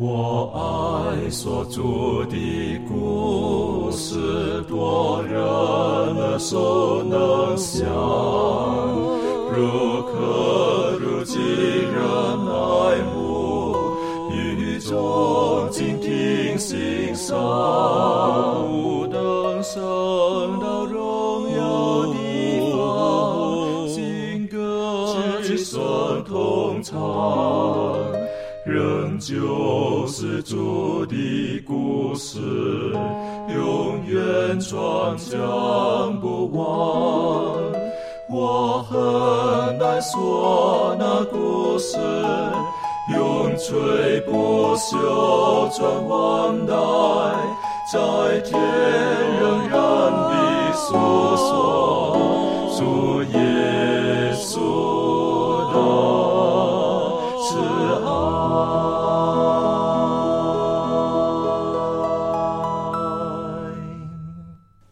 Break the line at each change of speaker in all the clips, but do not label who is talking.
我爱所著的故事，多人耳熟能详，如可如今人爱慕，与众静听心伤，转将不完。我很难说那故事，永垂不朽传万代，在天仍然的诉说主耶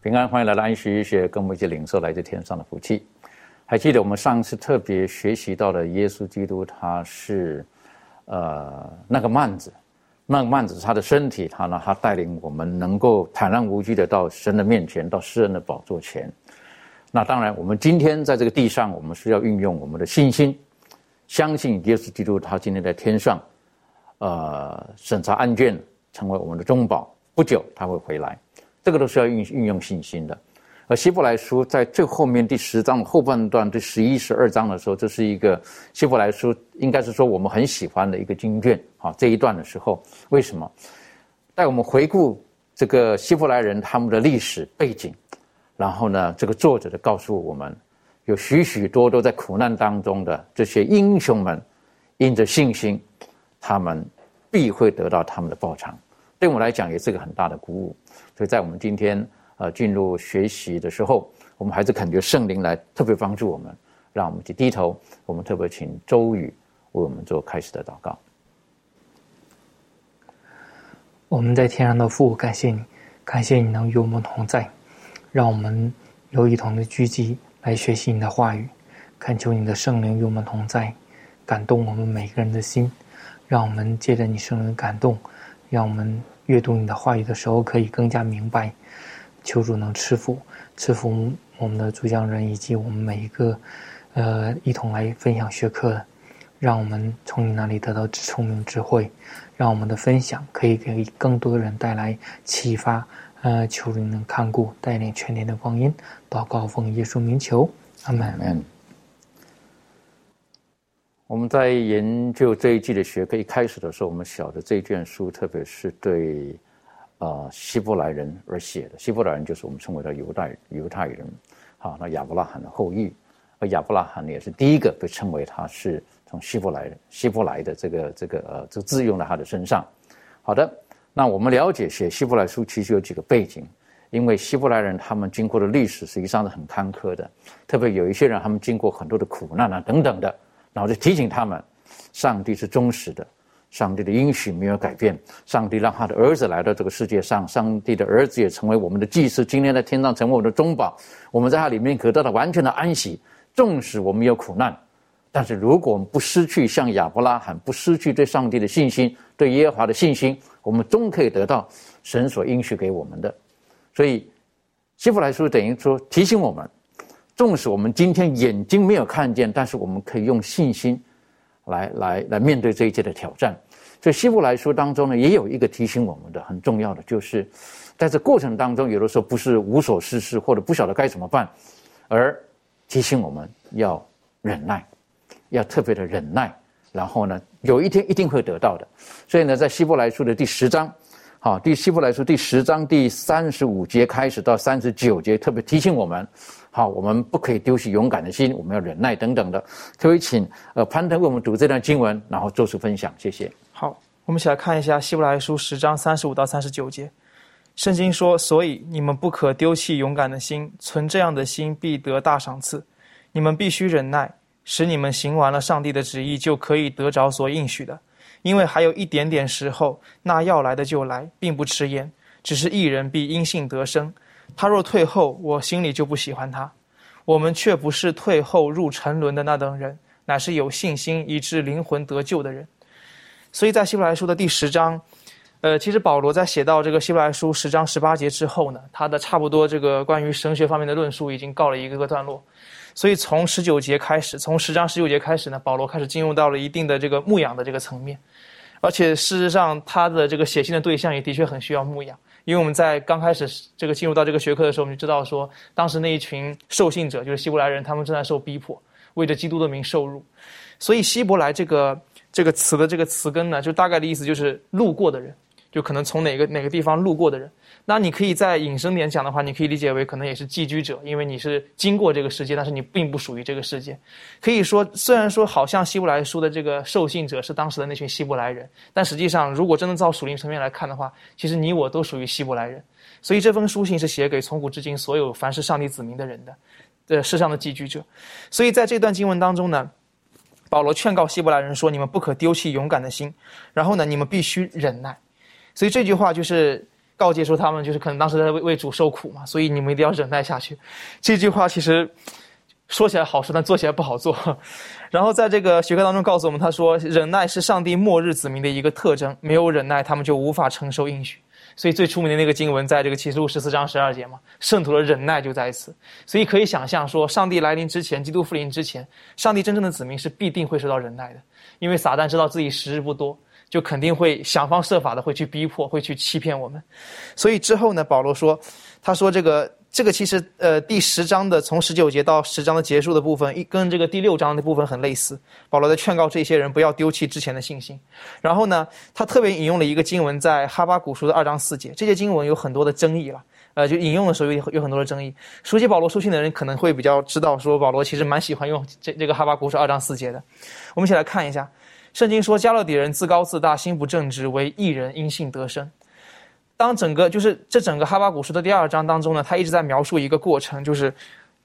平安，欢迎来到安息医学，跟我们一起领受来自天上的福气。还记得我们上次特别学习到的耶稣基督，他是呃那个幔子，那个幔子他的身体，他呢，他带领我们能够坦然无惧的到神的面前，到诗人的宝座前。那当然，我们今天在这个地上，我们是要运用我们的信心，相信耶稣基督，他今天在天上，呃，审查案卷，成为我们的中保，不久他会回来。这个都是要运运用信心的。而希伯来书在最后面第十章后半段，第十一、十二章的时候，这是一个希伯来书，应该是说我们很喜欢的一个经卷。啊，这一段的时候，为什么？带我们回顾这个希伯来人他们的历史背景，然后呢，这个作者就告诉我们，有许许多多在苦难当中的这些英雄们，因着信心，他们必会得到他们的报偿。对我们来讲，也是个很大的鼓舞。所以在我们今天呃进入学习的时候，我们还是感觉圣灵来特别帮助我们，让我们去低头。我们特别请周宇为我们做开始的祷告。
我们在天上的父，感谢你，感谢你能与我们同在，让我们有一同的聚集来学习你的话语，恳求你的圣灵与我们同在，感动我们每个人的心，让我们借着你圣灵感动，让我们阅读你的话语的时候可以更加明白。求主能赐福，赐福我们的主讲人以及我们每一个，呃，一同来分享学课的，让我们从你那里得到聪明智慧，让我们的分享可以给更多的人带来启发。呃，求主能看顾，带领全天的光阴，祷告奉耶稣名求，阿门。
我们在研究这一季的学科一开始的时候，我们晓得这一卷书，特别是对呃希伯来人而写的。希伯来人就是我们称为的犹太犹太人，好，那亚伯拉罕的后裔，而亚伯拉罕也是第一个被称为他是从希伯来人希伯来的这个这个呃这个字用在他的身上。好的，那我们了解写希伯来书其实有几个背景，因为希伯来人他们经过的历史实际上是很坎坷的，特别有一些人他们经过很多的苦难啊等等的，然后就提醒他们，上帝是忠实的，上帝的应许没有改变，上帝让他的儿子来到这个世界上，上帝的儿子也成为我们的祭司，今天在天上成为我们的中保，我们在他里面可得到完全的安息，纵使我们有苦难。但是，如果我们不失去像亚伯拉罕，不失去对上帝的信心，对耶和华的信心，我们终可以得到神所应许给我们的。所以，希伯来书等于说提醒我们，纵使我们今天眼睛没有看见，但是我们可以用信心来来来面对这一切的挑战。所以，希伯来书当中呢，也有一个提醒我们的很重要的，就是在这过程当中，有的时候不是无所事事或者不晓得该怎么办，而提醒我们要忍耐。要特别的忍耐，然后呢，有一天一定会得到的。所以呢，在希伯来书的第十章，好，第希伯来书第十章第三十五节开始到三十九节，特别提醒我们，好，我们不可以丢弃勇敢的心，我们要忍耐等等的。可以请呃潘腾为我们读这段经文，然后做出分享，谢谢。
好，我们一起来看一下希伯来书十章三十五到三十九节。圣经说：“所以你们不可丢弃勇敢的心，存这样的心必得大赏赐。你们必须忍耐。”使你们行完了上帝的旨意，就可以得着所应许的。因为还有一点点时候，那要来的就来，并不迟延。只是一人必因信得生。他若退后，我心里就不喜欢他。我们却不是退后入沉沦的那等人，乃是有信心以致灵魂得救的人。所以在希伯来书的第十章，呃，其实保罗在写到这个希伯来书十章十八节之后呢，他的差不多这个关于神学方面的论述已经告了一个个段落。所以从十九节开始，从十章十九节开始呢，保罗开始进入到了一定的这个牧养的这个层面，而且事实上他的这个写信的对象也的确很需要牧养，因为我们在刚开始这个进入到这个学科的时候，我们就知道说，当时那一群受信者就是希伯来人，他们正在受逼迫，为着基督的名受辱，所以希伯来这个这个词的这个词根呢，就大概的意思就是路过的人，就可能从哪个哪个地方路过的人。那你可以在引申点讲的话，你可以理解为可能也是寄居者，因为你是经过这个世界，但是你并不属于这个世界。可以说，虽然说好像希伯来书的这个受信者是当时的那群希伯来人，但实际上，如果真的照属灵层面来看的话，其实你我都属于希伯来人。所以这封书信是写给从古至今所有凡是上帝子民的人的，呃，世上的寄居者。所以在这段经文当中呢，保罗劝告希伯来人说：“你们不可丢弃勇敢的心，然后呢，你们必须忍耐。”所以这句话就是。告诫说他们就是可能当时在为为主受苦嘛，所以你们一定要忍耐下去。这句话其实说起来好说，但做起来不好做。然后在这个学科当中告诉我们，他说忍耐是上帝末日子民的一个特征，没有忍耐他们就无法承受应许。所以最出名的那个经文在这个启示录十四章十二节嘛，圣徒的忍耐就在此。所以可以想象说，上帝来临之前，基督复临之前，上帝真正的子民是必定会受到忍耐的，因为撒旦知道自己时日不多。就肯定会想方设法的会去逼迫，会去欺骗我们，所以之后呢，保罗说，他说这个这个其实呃第十章的从十九节到十章的结束的部分，一跟这个第六章的部分很类似。保罗在劝告这些人不要丢弃之前的信心。然后呢，他特别引用了一个经文，在哈巴古书的二章四节。这些经文有很多的争议了，呃，就引用的时候有有很多的争议。熟悉保罗书信的人可能会比较知道，说保罗其实蛮喜欢用这这个哈巴古书二章四节的。我们一起来看一下。圣经说，加勒底人自高自大，心不正直，为异人因信得生。当整个就是这整个哈巴古书的第二章当中呢，他一直在描述一个过程，就是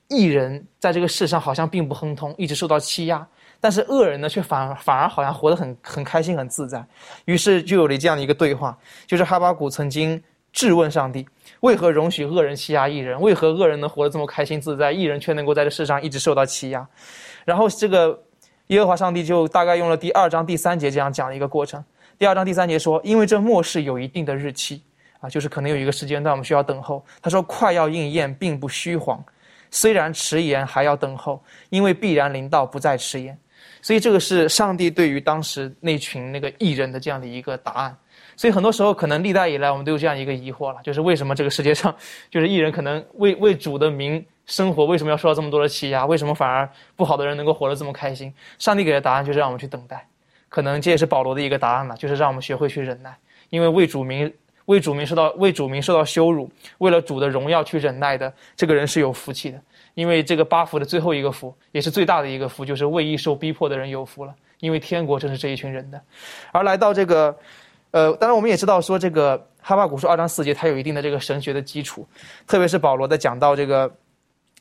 异人在这个世上好像并不亨通，一直受到欺压，但是恶人呢却反反而好像活得很很开心很自在。于是就有了这样的一个对话，就是哈巴古曾经质问上帝：为何容许恶人欺压异人？为何恶人能活得这么开心自在，异人却能够在这世上一直受到欺压？然后这个。耶和华上帝就大概用了第二章第三节这样讲的一个过程。第二章第三节说：“因为这末世有一定的日期，啊，就是可能有一个时间段我们需要等候。”他说：“快要应验，并不虚谎，虽然迟延，还要等候，因为必然临到，不再迟延。”所以这个是上帝对于当时那群那个艺人的这样的一个答案。所以很多时候，可能历代以来我们都有这样一个疑惑了，就是为什么这个世界上，就是艺人可能为为主的名。生活为什么要受到这么多的欺压？为什么反而不好的人能够活得这么开心？上帝给的答案就是让我们去等待，可能这也是保罗的一个答案了，就是让我们学会去忍耐。因为为主名、为主名受到为主名受到羞辱，为了主的荣耀去忍耐的这个人是有福气的。因为这个八福的最后一个福，也是最大的一个福，就是为义受逼迫的人有福了。因为天国正是这一群人的。而来到这个，呃，当然我们也知道说这个哈巴古书二章四节，它有一定的这个神学的基础，特别是保罗在讲到这个。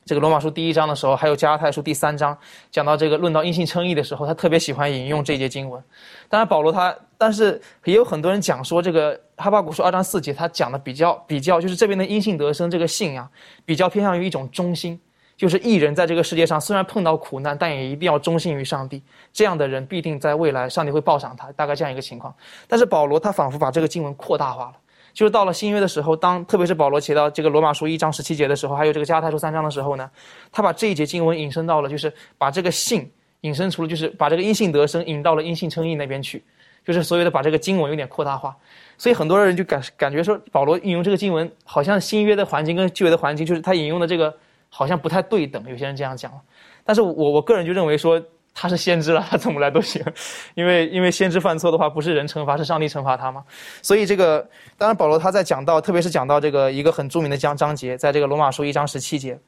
这个罗马书第一章的时候，还有加拉太书第三章，讲到这个论到因信称义的时候，他特别喜欢引用这节经文。当然，保罗他，但是也有很多人讲说，这个哈巴古书二章四节，他讲的比较比较，就是这边的因信得生这个信啊，比较偏向于一种忠心，就是一人在这个世界上虽然碰到苦难，但也一定要忠心于上帝。这样的人必定在未来上帝会报赏他，大概这样一个情况。但是保罗他仿佛把这个经文扩大化了。就是到了新约的时候，当特别是保罗写到这个罗马书一章十七节的时候，还有这个加太书三章的时候呢，他把这一节经文引申到了，就是把这个信引申出了，就是把这个因信得生引到了因信称义那边去，就是所谓的把这个经文有点扩大化。所以很多人就感感觉说，保罗引用这个经文，好像新约的环境跟旧约的环境，就是他引用的这个好像不太对等。有些人这样讲了，但是我我个人就认为说。他是先知了，他怎么来都行，因为因为先知犯错的话，不是人惩罚，是上帝惩罚他嘛。所以这个当然保罗他在讲到，特别是讲到这个一个很著名的章章节，在这个罗马书一章十七节，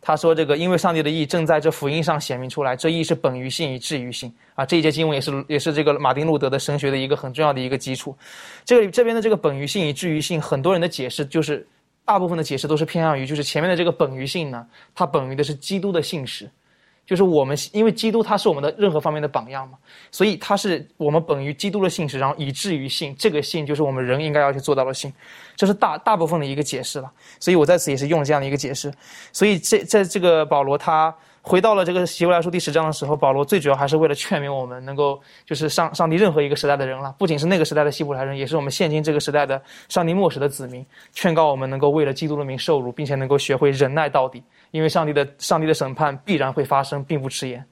他说这个因为上帝的意正在这福音上显明出来，这意是本于信以至于信啊。这一节经文也是也是这个马丁路德的神学的一个很重要的一个基础。这个这边的这个本于信以至于信，很多人的解释就是大部分的解释都是偏向于就是前面的这个本于信呢，它本于的是基督的信实。就是我们，因为基督他是我们的任何方面的榜样嘛，所以他是我们本于基督的信实，然后以至于信，这个信就是我们人应该要去做到的信，这是大大部分的一个解释了。所以我在此也是用了这样的一个解释。所以这在这个保罗他回到了这个希伯来书第十章的时候，保罗最主要还是为了劝勉我们，能够就是上上帝任何一个时代的人了，不仅是那个时代的希伯来人，也是我们现今这个时代的上帝末世的子民，劝告我们能够为了基督的名受辱，并且能够学会忍耐到底，因为上帝的上帝的审判必然会发生，并不迟延。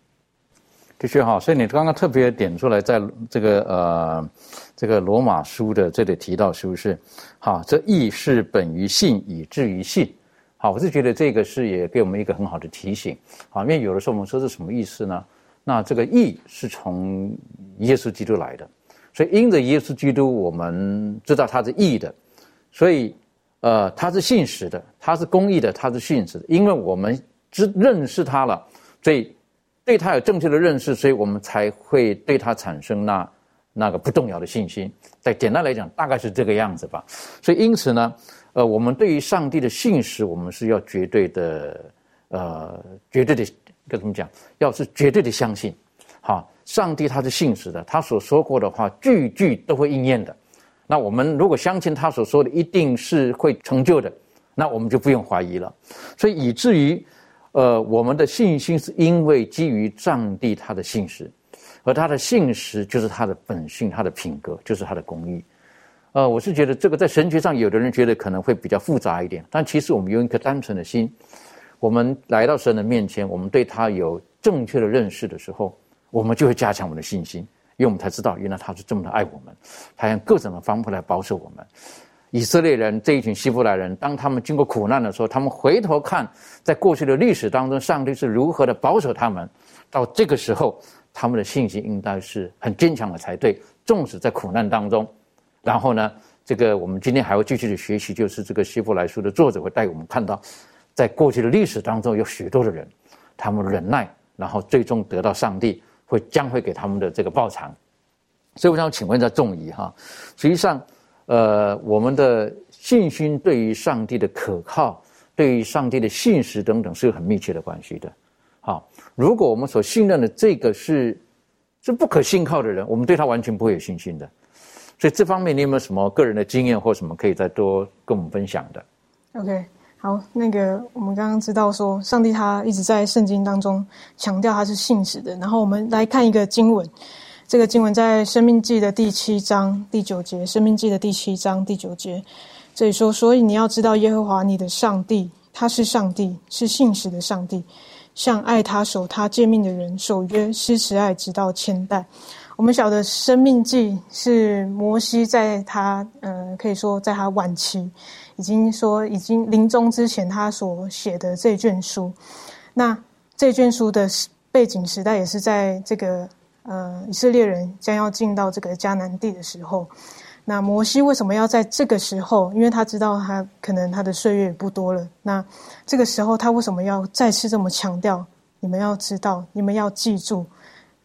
的确哈，所以你刚刚特别点出来，在这个呃这个罗马书的这里提到，是不是？哈，这义是本于信，以至于信。好，我是觉得这个是也给我们一个很好的提醒。好，因为有的时候我们说是什么意思呢？那这个义是从耶稣基督来的，所以因着耶稣基督，我们知道他是义的，所以呃他是信实的，他是公义的，他是信实的。因为我们知认识他了，所以对他有正确的认识，所以我们才会对他产生那那个不动摇的信心。再简单来讲，大概是这个样子吧。所以因此呢。呃，我们对于上帝的信实，我们是要绝对的，呃，绝对的该怎么讲？要是绝对的相信，好，上帝他是信实的，他所说过的话句句都会应验的。那我们如果相信他所说的一定是会成就的，那我们就不用怀疑了。所以以至于，呃，我们的信心是因为基于上帝他的信实，而他的信实就是他的本性，他的品格就是他的公义。呃，我是觉得这个在神学上，有的人觉得可能会比较复杂一点，但其实我们用一颗单纯的心，我们来到神的面前，我们对他有正确的认识的时候，我们就会加强我们的信心，因为我们才知道原来他是这么的爱我们，他用各种的方法来保守我们。以色列人这一群希伯来人，当他们经过苦难的时候，他们回头看在过去的历史当中，上帝是如何的保守他们，到这个时候，他们的信心应该是很坚强的才对，纵使在苦难当中。然后呢，这个我们今天还会继续的学习，就是这个希伯来书的作者会带我们看到，在过去的历史当中，有许多的人，他们忍耐，然后最终得到上帝会将会给他们的这个报偿。所以我想请问一下仲怡哈，实际上，呃，我们的信心对于上帝的可靠，对于上帝的信实等等，是有很密切的关系的。好，如果我们所信任的这个是是不可信靠的人，我们对他完全不会有信心的。所以这方面你有没有什么个人的经验或什么可以再多跟我们分享的
？OK，好，那个我们刚刚知道说，上帝他一直在圣经当中强调他是信实的。然后我们来看一个经文，这个经文在《生命记》的第七章第九节，《生命记》的第七章第九节，这里说：所以你要知道耶和华你的上帝，他是上帝，是信实的上帝，向爱他守他诫命的人守约施慈爱，直到千代。我们晓得《生命记》是摩西在他呃，可以说在他晚期，已经说已经临终之前，他所写的这卷书。那这卷书的背景时代也是在这个呃以色列人将要进到这个迦南地的时候。那摩西为什么要在这个时候？因为他知道他可能他的岁月也不多了。那这个时候他为什么要再次这么强调？你们要知道，你们要记住。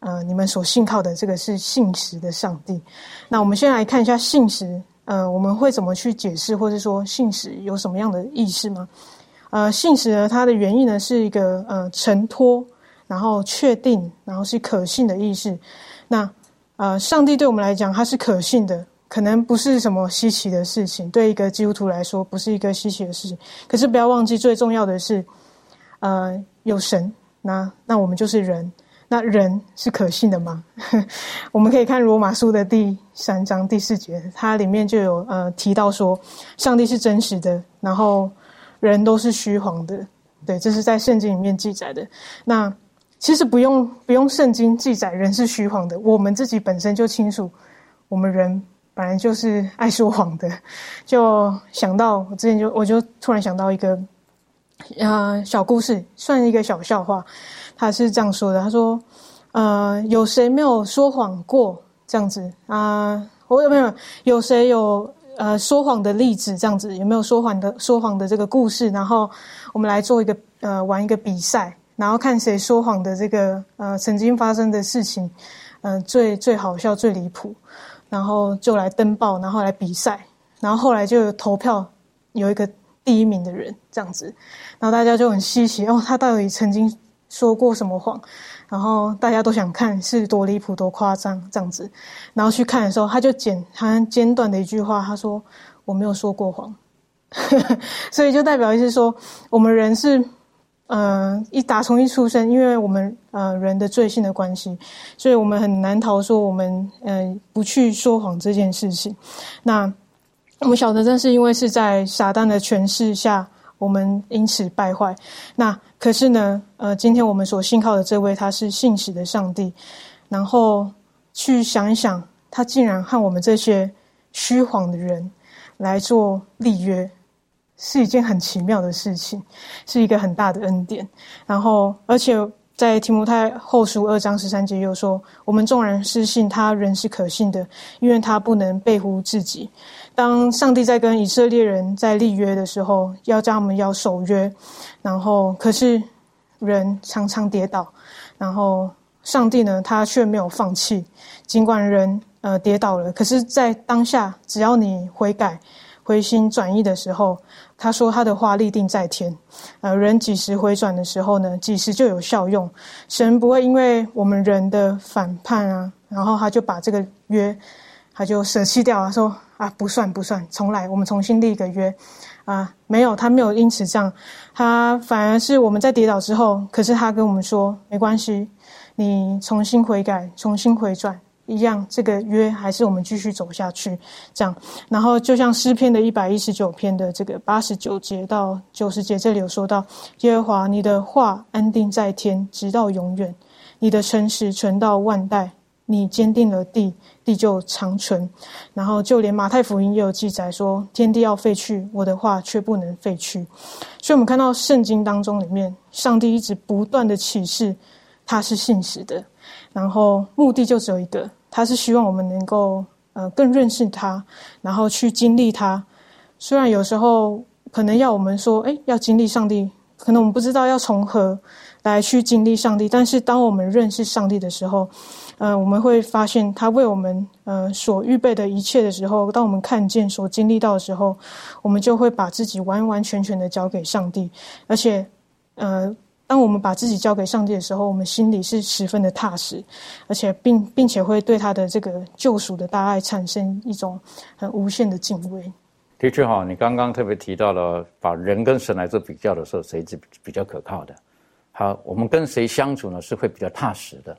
呃，你们所信靠的这个是信实的上帝。那我们先来看一下信实，呃，我们会怎么去解释，或者说信实有什么样的意思吗？呃，信实呢，它的原意呢是一个呃承托，然后确定，然后是可信的意思。那呃，上帝对我们来讲，它是可信的，可能不是什么稀奇的事情，对一个基督徒来说，不是一个稀奇的事情。可是不要忘记，最重要的是，呃，有神，那那我们就是人。那人是可信的吗？我们可以看罗马书的第三章第四节，它里面就有呃提到说，上帝是真实的，然后人都是虚谎的。对，这是在圣经里面记载的。那其实不用不用圣经记载人是虚谎的，我们自己本身就清楚，我们人本来就是爱说谎的。就想到我之前就我就突然想到一个呃小故事，算一个小笑话。他是这样说的：“他说，呃，有谁没有说谎过？这样子啊，我有没有？有谁有呃说谎的例子？这样子有没有说谎的说谎的这个故事？然后我们来做一个呃玩一个比赛，然后看谁说谎的这个呃曾经发生的事情，嗯，最最好笑、最离谱，然后就来登报，然后来比赛，然后后来就投票，有一个第一名的人这样子，然后大家就很稀奇哦，他到底曾经。”说过什么谎，然后大家都想看是多离谱、多夸张这样子，然后去看的时候，他就简他简短的一句话，他说：“我没有说过谎。” 所以就代表意思说，我们人是呃，一打从一出生，因为我们呃人的罪性的关系，所以我们很难逃说我们嗯不去说谎这件事情。那我们晓得，正是因为是在撒旦的权势下，我们因此败坏。那可是呢，呃，今天我们所信靠的这位，他是信实的上帝。然后去想一想，他竟然和我们这些虚谎的人来做立约。是一件很奇妙的事情，是一个很大的恩典。然后，而且在提摩太后书二章十三节又说：“我们众人是信他，人是可信的，因为他不能背乎自己。”当上帝在跟以色列人在立约的时候，要叫他们要守约，然后可是人常常跌倒，然后上帝呢，他却没有放弃，尽管人呃跌倒了，可是，在当下，只要你悔改。回心转意的时候，他说他的话立定在天。呃，人几时回转的时候呢？几时就有效用。神不会因为我们人的反叛啊，然后他就把这个约，他就舍弃掉啊，说啊不算不算，重来，我们重新立一个约啊。没有，他没有因此这样，他反而是我们在跌倒之后，可是他跟我们说没关系，你重新悔改，重新回转。一样，这个约还是我们继续走下去，这样。然后就像诗篇的一百一十九篇的这个八十九节到九十节，这里有说到：耶和华，你的话安定在天，直到永远；你的诚实存到万代。你坚定了地，地就长存。然后就连马太福音也有记载说：天地要废去，我的话却不能废去。所以，我们看到圣经当中里面，上帝一直不断的启示，他是信实的。然后目的就只有一个。他是希望我们能够呃更认识他，然后去经历他。虽然有时候可能要我们说，哎，要经历上帝，可能我们不知道要从何来去经历上帝。但是当我们认识上帝的时候，呃，我们会发现他为我们呃所预备的一切的时候，当我们看见所经历到的时候，我们就会把自己完完全全的交给上帝，而且呃。当我们把自己交给上帝的时候，我们心里是十分的踏实，而且并并且会对他的这个救赎的大爱产生一种很无限的敬畏。
的确哈，你刚刚特别提到了把人跟神来做比较的时候，谁是比较可靠的？好，我们跟谁相处呢？是会比较踏实的。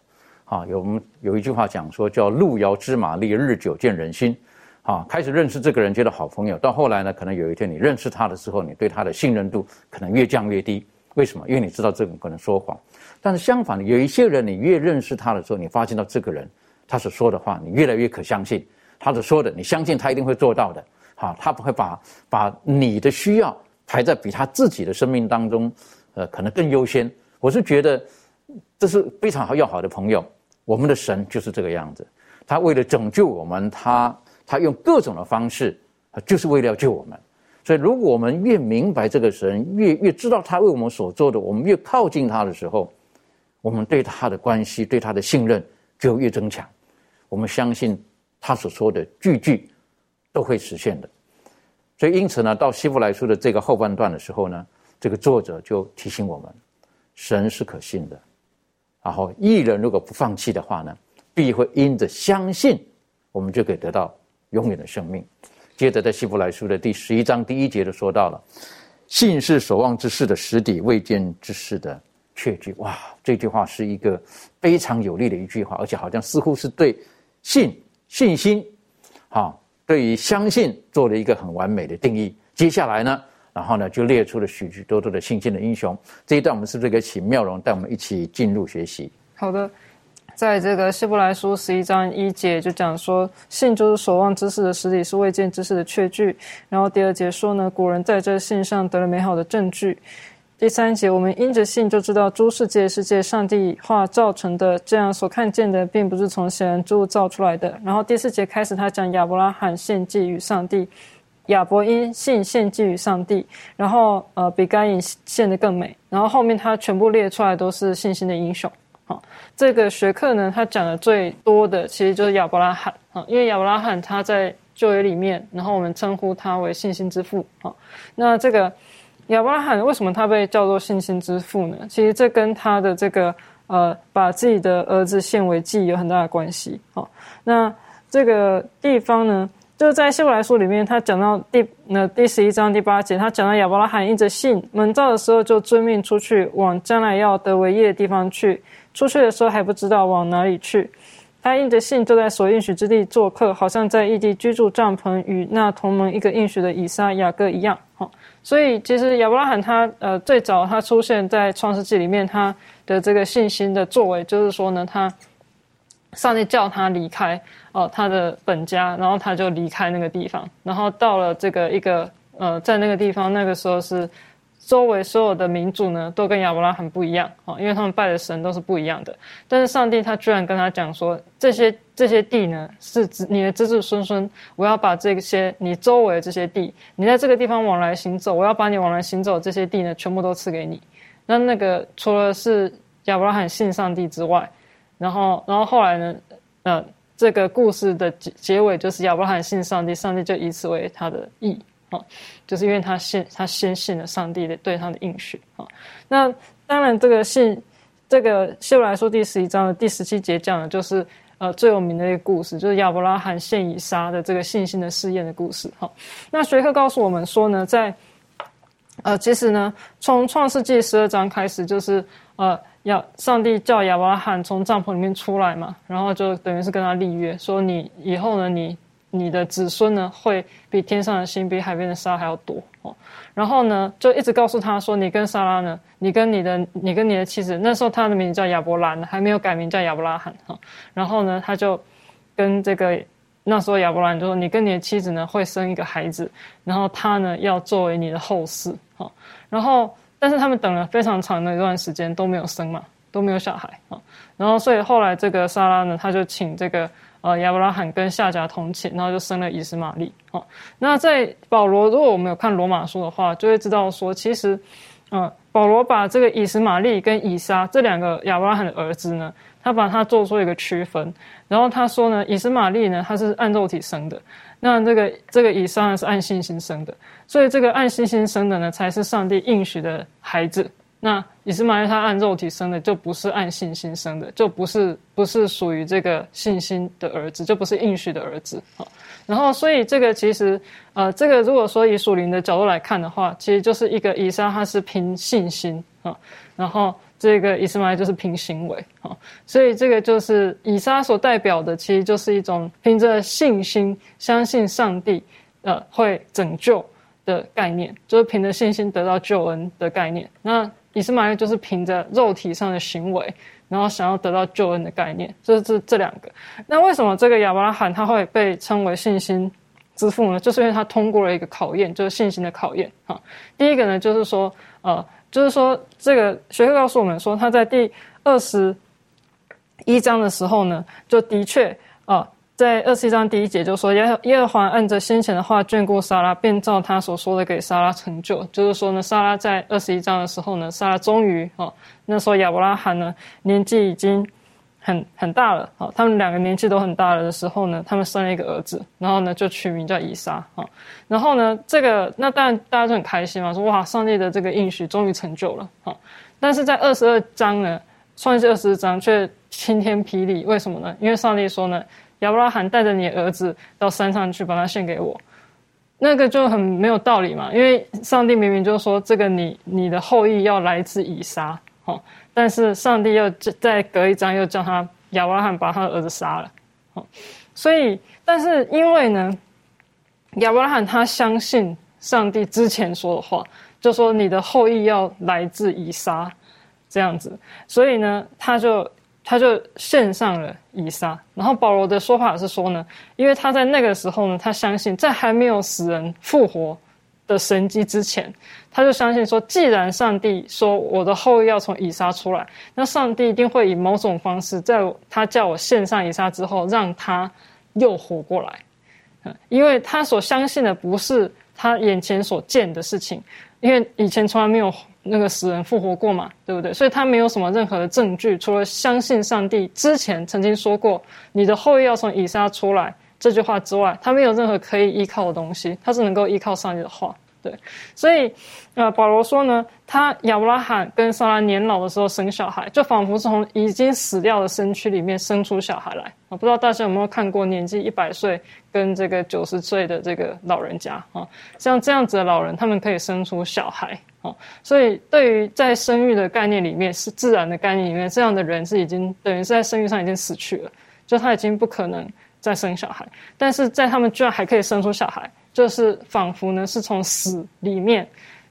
啊，有我们有一句话讲说叫“路遥知马力，日久见人心”。啊，开始认识这个人，觉得好朋友，到后来呢，可能有一天你认识他的时候，你对他的信任度可能越降越低。为什么？因为你知道这个人可能说谎，但是相反的，有一些人，你越认识他的时候，你发现到这个人他所说的话，你越来越可相信他所说的，你相信他一定会做到的。好，他不会把把你的需要排在比他自己的生命当中，呃，可能更优先。我是觉得这是非常好要好的朋友。我们的神就是这个样子，他为了拯救我们，他他用各种的方式，就是为了要救我们。所以，如果我们越明白这个神，越越知道他为我们所做的，我们越靠近他的时候，我们对他的关系、对他的信任就越增强。我们相信他所说的句句都会实现的。所以，因此呢，到希伯来书的这个后半段的时候呢，这个作者就提醒我们：神是可信的。然后，艺人如果不放弃的话呢，必会因着相信，我们就可以得到永远的生命。接着在希伯来书的第十一章第一节就说到了，信是所望之事的实底，未见之事的确据。哇，这句话是一个非常有力的一句话，而且好像似乎是对信信心，哈，对于相信做了一个很完美的定义。接下来呢，然后呢就列出了许许多多的信心的英雄。这一段我们是不是可以请妙容带我们一起进入学习？
好的。在这个希伯来书十一章一节就讲说，信就是所望之事的实体，是未见之事的确据。然后第二节说呢，古人在这信上得了美好的证据。第三节，我们因着信就知道诸世界是借上帝化造成的，这样所看见的并不是从显然之物造出来的。然后第四节开始，他讲亚伯拉罕献祭与上帝，亚伯因信献祭于上帝，然后呃比该隐献的更美。然后后面他全部列出来都是信心的英雄。好这个学科呢，他讲的最多的其实就是亚伯拉罕啊，因为亚伯拉罕他在旧约里面，然后我们称呼他为信心之父啊。那这个亚伯拉罕为什么他被叫做信心之父呢？其实这跟他的这个呃，把自己的儿子献为祭有很大的关系啊。那这个地方呢，就在希伯来书里面，他讲到第那第十一章第八节，他讲到亚伯拉罕因着信蒙召的时候，就遵命出去往将来要得为业的地方去。出去的时候还不知道往哪里去，他应着信就在所应许之地做客，好像在异地居住帐篷，与那同盟一个应许的以撒、雅各一样。哈，所以其实亚伯拉罕他呃最早他出现在创世纪里面，他的这个信心的作为，就是说呢，他上帝叫他离开。哦，他的本家，然后他就离开那个地方，然后到了这个一个呃，在那个地方，那个时候是周围所有的民族呢，都跟亚伯拉罕不一样哦，因为他们拜的神都是不一样的。但是上帝他居然跟他讲说，这些这些地呢，是你的子子孙孙，我要把这些你周围的这些地，你在这个地方往来行走，我要把你往来行走这些地呢，全部都赐给你。那那个除了是亚伯拉罕信上帝之外，然后然后后来呢，呃。这个故事的结结尾就是亚伯拉罕信上帝，上帝就以此为他的义啊，就是因为他信他先信了上帝的对他的应许啊。那当然，这个信这个希伯来说第十一章的第十七节讲的就是呃最有名的一个故事，就是亚伯拉罕献以撒的这个信心的试验的故事哈。那学科告诉我们说呢，在呃其实呢，从创世纪十二章开始就是呃。要上帝叫亚伯拉罕从帐篷里面出来嘛，然后就等于是跟他立约，说你以后呢，你你的子孙呢会比天上的星、比海边的沙还要多哦。然后呢，就一直告诉他说，你跟莎拉呢，你跟你的你跟你的妻子，那时候他的名字叫亚伯兰，还没有改名叫亚伯拉罕哈。然后呢，他就跟这个那时候亚伯兰就说，你跟你的妻子呢会生一个孩子，然后他呢要作为你的后嗣哈。然后。但是他们等了非常长的一段时间都没有生嘛，都没有小孩啊。然后所以后来这个莎拉呢，他就请这个呃亚伯拉罕跟夏甲同寝，然后就生了以斯玛利。哦，那在保罗，如果我们有看罗马书的话，就会知道说，其实，嗯，保罗把这个以斯玛利跟以撒这两个亚伯拉罕的儿子呢，他把他做出一个区分。然后他说呢，以斯玛利呢，他是按肉体生的。那这个这个以撒呢是按信心生的，所以这个按信心生的呢才是上帝应许的孩子。那以斯玛利他按肉体生的就不是按信心生的，就不是不是属于这个信心的儿子，就不是应许的儿子。好，然后所以这个其实呃，这个如果说以属灵的角度来看的话，其实就是一个以撒他是凭信心啊，然后。这个以斯玛就是凭行为啊，所以这个就是以撒所代表的，其实就是一种凭着信心相信上帝呃会拯救的概念，就是凭着信心得到救恩的概念。那以斯玛就是凭着肉体上的行为，然后想要得到救恩的概念，就是这这两个。那为什么这个亚伯拉罕他会被称为信心之父呢？就是因为他通过了一个考验，就是信心的考验啊。第一个呢，就是说呃。就是说，这个学会告诉我们说，他在第二十一章的时候呢，就的确啊，在二十一章第一节就说，耶耶和华按着先前的话眷顾撒拉，便照他所说的给撒拉成就。就是说呢，撒拉在二十一章的时候呢，撒拉终于啊，那时候亚伯拉罕呢年纪已经。很很大了，好，他们两个年纪都很大了的时候呢，他们生了一个儿子，然后呢就取名叫以撒，哈，然后呢这个那当然大家就很开心嘛，说哇，上帝的这个应许终于成就了，哈，但是在二十二章呢，创世二十二章却晴天霹雳，为什么呢？因为上帝说呢，亚伯拉罕带着你儿子到山上去，把他献给我，那个就很没有道理嘛，因为上帝明明就说这个你你的后裔要来自以撒，哈。但是上帝又再隔一章又叫他亚伯拉罕把他的儿子杀了，哦，所以但是因为呢，亚伯拉罕他相信上帝之前说的话，就说你的后裔要来自以撒这样子，所以呢，他就他就献上了以撒。然后保罗的说法是说呢，因为他在那个时候呢，他相信在还没有死人复活。的神迹之前，他就相信说，既然上帝说我的后裔要从以撒出来，那上帝一定会以某种方式，在他叫我献上以撒之后，让他又活过来。因为他所相信的不是他眼前所见的事情，因为以前从来没有那个死人复活过嘛，对不对？所以他没有什么任何的证据，除了相信上帝之前曾经说过你的后裔要从以撒出来。这句话之外，他没有任何可以依靠的东西，他是能够依靠上帝的话对，所以，呃，保罗说呢，他亚伯拉罕跟撒拉年老的时候生小孩，就仿佛是从已经死掉的身躯里面生出小孩来。我不知道大家有没有看过年纪一百岁跟这个九十岁的这个老人家啊，像这样子的老人，他们可以生出小孩啊。所以，对于在生育的概念里面，是自然的概念里面，这样的人是已经等于是在生育上已经死去了，就他已经不可能再生小孩。但是在他们居然还可以生出小孩。就是仿佛呢，是从死里面，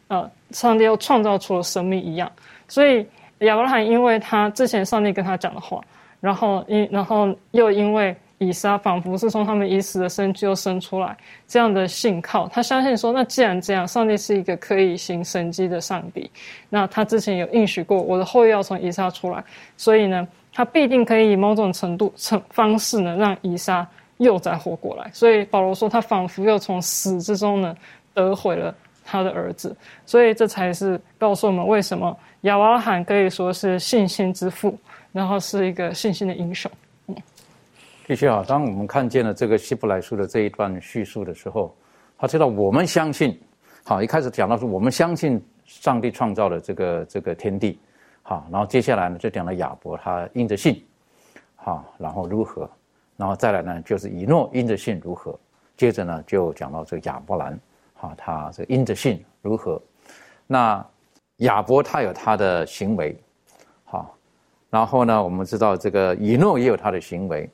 呃，上帝又创造出了生命一样。所以亚伯拉罕因为他之前上帝跟他讲的话，然后因然后又因为以撒仿佛是从他们已死的身躯又生出来这样的信靠，他相信说，那既然这样，上帝是一个可以行神迹的上帝，那他之前有应许过我的后裔要从以撒出来，所以呢，他必定可以以某种程度、成方式呢，让伊莎。又再活过来，所以保罗说他仿佛又从死之中呢得回了他的儿子，所以这才是告诉我们为什么亚伯拉罕可以说是信心之父，然后是一个信心的英雄。嗯，
的确啊，当我们看见了这个希伯来书的这一段叙述的时候，他知道我们相信，好，一开始讲到说我们相信上帝创造了这个这个天地，好，然后接下来呢就讲了亚伯他因着信，好，然后如何。然后再来呢，就是以诺因着信如何？接着呢，就讲到这个亚伯兰，好，他这因着信如何？那亚伯他有他的行为，好，然后呢，我们知道这个以诺也有他的行为，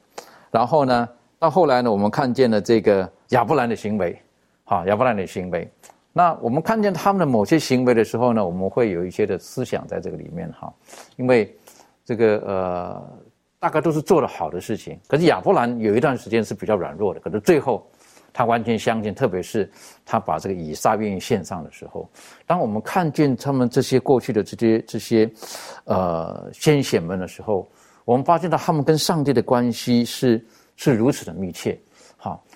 然后呢，到后来呢，我们看见了这个亚伯兰的行为，好，亚伯兰的行为。那我们看见他们的某些行为的时候呢，我们会有一些的思想在这个里面哈，因为这个呃。大概都是做了好的事情，可是亚伯兰有一段时间是比较软弱的。可是最后，他完全相信，特别是他把这个以撒愿意献上的时候，当我们看见他们这些过去的这些这些，呃，先贤们的时候，我们发现到他们跟上帝的关系是是如此的密切。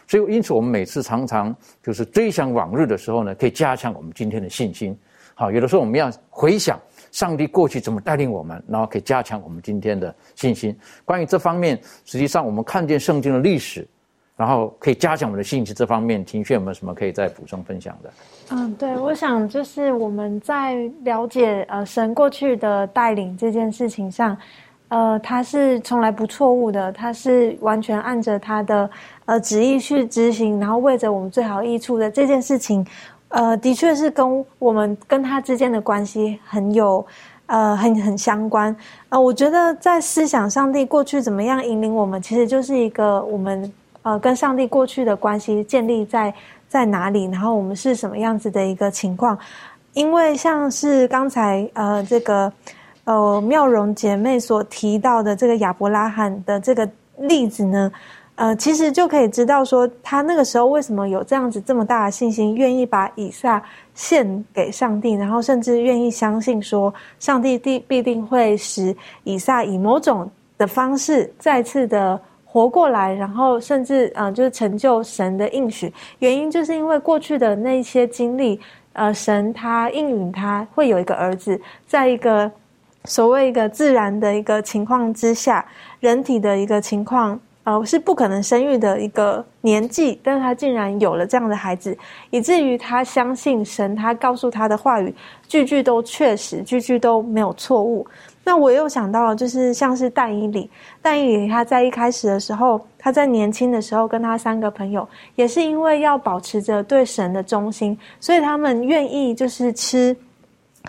所以因此我们每次常常就是追想往日的时候呢，可以加强我们今天的信心。好，有的时候我们要回想。上帝过去怎么带领我们，然后可以加强我们今天的信心。关于这方面，实际上我们看见圣经的历史，然后可以加强我们的信心。这方面，庭轩有没有什么可以再补充分享的？
嗯，对，我想就是我们在了解呃神过去的带领这件事情上，呃，他是从来不错误的，他是完全按着他的呃旨意去执行，然后为着我们最好益处的这件事情。呃，的确是跟我们跟他之间的关系很有，呃，很很相关。呃，我觉得在思想上帝过去怎么样引领我们，其实就是一个我们呃跟上帝过去的关系建立在在哪里，然后我们是什么样子的一个情况。因为像是刚才呃这个呃妙容姐妹所提到的这个亚伯拉罕的这个例子呢。呃，其实就可以知道说，他那个时候为什么有这样子这么大的信心，愿意把以撒献给上帝，然后甚至愿意相信说，上帝必必定会使以撒以某种的方式再次的活过来，然后甚至呃，就是成就神的应许。原因就是因为过去的那些经历，呃，神他应允他会有一个儿子，在一个所谓一个自然的一个情况之下，人体的一个情况。呃，是不可能生育的一个年纪，但是他竟然有了这样的孩子，以至于他相信神，他告诉他的话语句句都确实，句句都没有错误。那我又想到，就是像是但以里，但以里他在一开始的时候，他在年轻的时候跟他三个朋友，也是因为要保持着对神的忠心，所以他们愿意就是吃。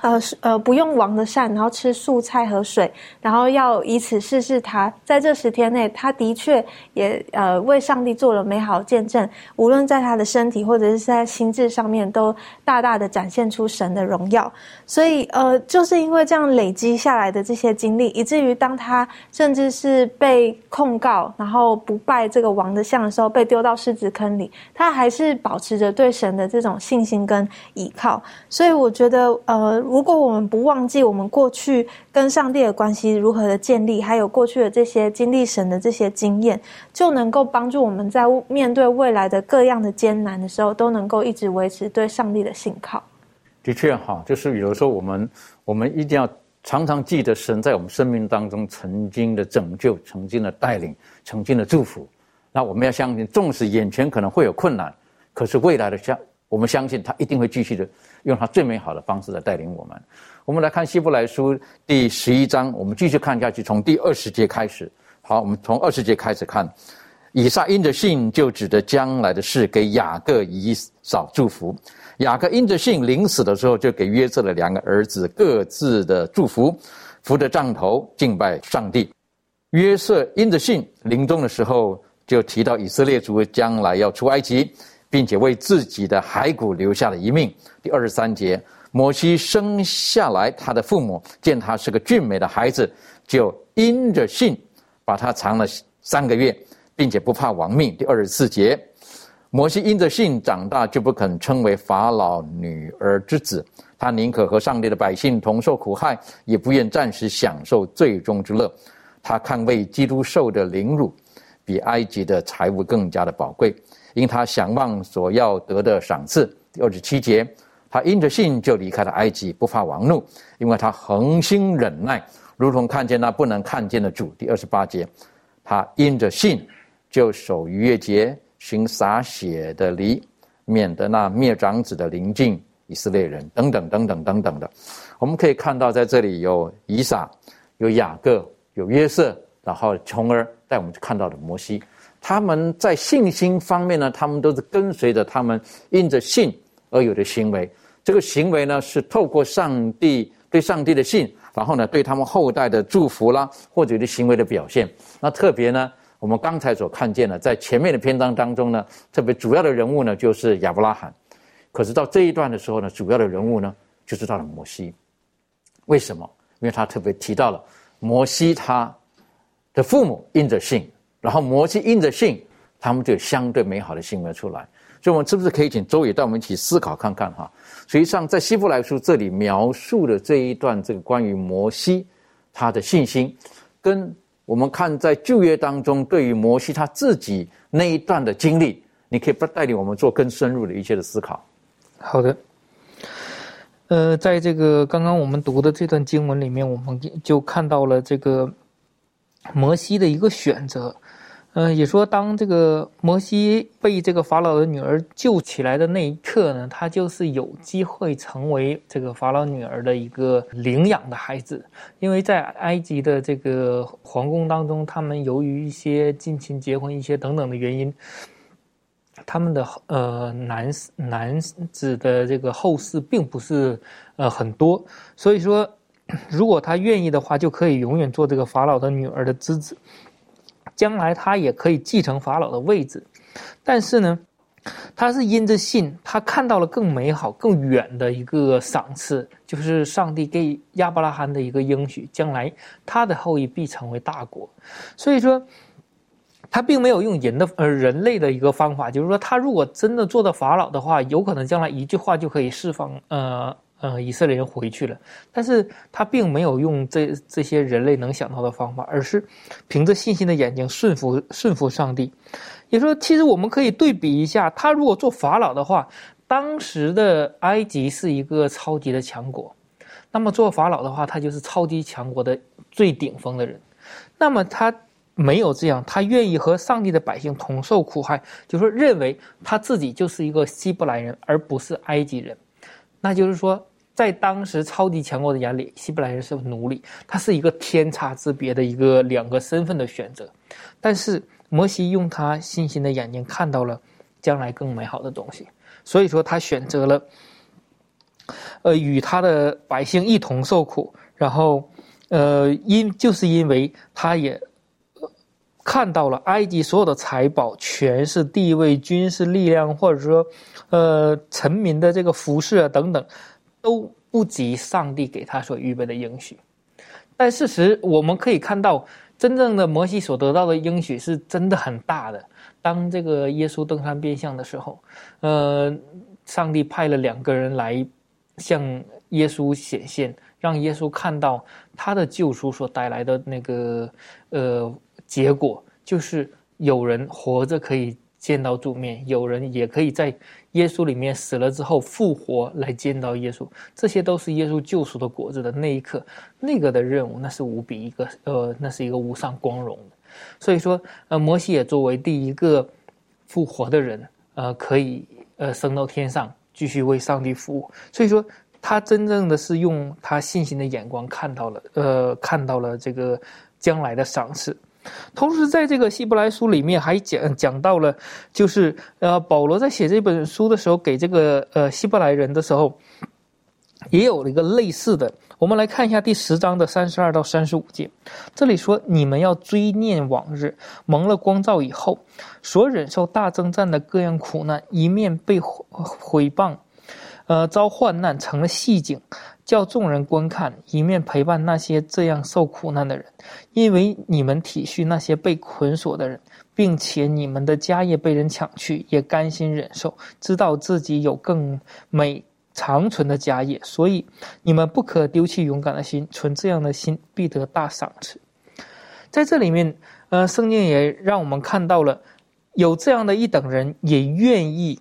呃，是呃，不用王的膳，然后吃素菜和水，然后要以此试试他。在这十天内，他的确也呃为上帝做了美好见证，无论在他的身体或者是在心智上面，都大大的展现出神的荣耀。所以，呃，就是因为这样累积下来的这些经历，以至于当他甚至是被控告，然后不拜这个王的像的时候，被丢到狮子坑里，他还是保持着对神的这种信心跟依靠。所以，我觉得，呃。如果我们不忘记我们过去跟上帝的关系如何的建立，还有过去的这些经历神的这些经验，就能够帮助我们在面对未来的各样的艰难的时候，都能够一直维持对上帝的信靠。
的确，哈，就是有的时候我们我们一定要常常记得神在我们生命当中曾经的拯救、曾经的带领、曾经的祝福。那我们要相信，纵使眼前可能会有困难，可是未来的相我们相信他一定会继续的用他最美好的方式来带领我们。我们来看希伯来书第十一章，我们继续看下去，从第二十节开始。好，我们从二十节开始看，以撒因着信就指着将来的事给雅各以扫祝福。雅各因着信临死的时候，就给约瑟的两个儿子各自的祝福，扶着杖头敬拜上帝。约瑟因着信临终的时候，就提到以色列族将来要出埃及。并且为自己的骸骨留下了一命。第二十三节，摩西生下来，他的父母见他是个俊美的孩子，就因着信把他藏了三个月，并且不怕亡命。第二十四节，摩西因着信长大，就不肯称为法老女儿之子，他宁可和上帝的百姓同受苦害，也不愿暂时享受最终之乐。他看为基督受的凌辱，比埃及的财物更加的宝贵。因他想望所要得的赏赐，第二十七节，他因着信就离开了埃及，不怕王怒，因为他恒心忍耐，如同看见那不能看见的主。第二十八节，他因着信就守逾越节，行洒血的礼，免得那灭长子的临近以色列人等等等等等等的。我们可以看到，在这里有以撒，有雅各，有约瑟，然后从而带我们去看到的摩西。他们在信心方面呢，他们都是跟随着他们因着信而有的行为。这个行为呢，是透过上帝对上帝的信，然后呢，对他们后代的祝福啦，或者的行为的表现。那特别呢，我们刚才所看见的，在前面的篇章当中呢，特别主要的人物呢，就是亚伯拉罕。可是到这一段的时候呢，主要的人物呢，就是到了摩西。为什么？因为他特别提到了摩西他的父母因着信。然后摩西因着信，他们就有相对美好的行为出来。所以，我们是不是可以请周宇带我们一起思考看看哈？实际上，在希伯来书这里描述的这一段这个关于摩西他的信心，跟我们看在旧约当中对于摩西他自己那一段的经历，你可以不带领我们做更深入的一些的思考。
好的，呃，在这个刚刚我们读的这段经文里面，我们就看到了这个摩西的一个选择。嗯，也说，当这个摩西被这个法老的女儿救起来的那一刻呢，他就是有机会成为这个法老女儿的一个领养的孩子。因为在埃及的这个皇宫当中，他们由于一些近亲结婚、一些等等的原因，他们的呃男男子的这个后嗣并不是呃很多，所以说，如果他愿意的话，就可以永远做这个法老的女儿的之子。将来他也可以继承法老的位置，但是呢，他是因着信，他看到了更美好、更远的一个赏赐，就是上帝给亚伯拉罕的一个应许，将来他的后裔必成为大国。所以说，他并没有用人的呃人类的一个方法，就是说，他如果真的做到法老的话，有可能将来一句话就可以释放呃。呃，以色列人回去了，但是他并没有用这这些人类能想到的方法，而是凭着信心的眼睛顺服顺服上帝。也说，其实我们可以对比一下，他如果做法老的话，当时的埃及是一个超级的强国，那么做法老的话，他就是超级强国的最顶峰的人。那么他没有这样，他愿意和上帝的百姓同受苦害，就说认为他自己就是一个希伯来人，而不是埃及人。那就是说。在当时超级强国的眼里，希伯来人是奴隶，他是一个天差之别的一个两个身份的选择。但是摩西用他信心的眼睛看到了将来更美好的东西，所以说他选择了，呃，与他的百姓一同受苦。然后，呃，因就是因为他也看到了埃及所有的财宝、权势、地位、军事力量，或者说，呃，臣民的这个服饰啊等等。都不及上帝给他所预备的应许，但事实我们可以看到，真正的摩西所得到的应许是真的很大的。当这个耶稣登山变相的时候，呃，上帝派了两个人来向耶稣显现，让耶稣看到他的救赎所带来的那个呃结果，就是有人活着可以见到主面，有人也可以在。耶稣里面死了之后复活来见到耶稣，这些都是耶稣救赎的果子的那一刻，那个的任务那是无比一个呃，那是一个无上光荣的。所以说，呃，摩西也作为第一个复活的人，呃，可以呃升到天上，继续为上帝服务。所以说，他真正的是用他信心的眼光看到了，呃，看到了这个将来的赏赐。同时，在这个希伯来书里面还讲讲到了，就是呃，保罗在写这本书的时候，给这个呃希伯来人的时候，也有了一个类似的。我们来看一下第十章的三十二到三十五节，这里说：“你们要追念往日蒙了光照以后，所忍受大征战的各样苦难，一面被毁谤，呃，遭患难成了戏景。”叫众人观看，一面陪伴那些这样受苦难的人，因为你们体恤那些被捆锁的人，并且你们的家业被人抢去，也甘心忍受，知道自己有更美长存的家业，所以你们不可丢弃勇敢的心，存这样的心必得大赏赐。在这里面，呃，圣经也让我们看到了有这样的一等人，也愿意。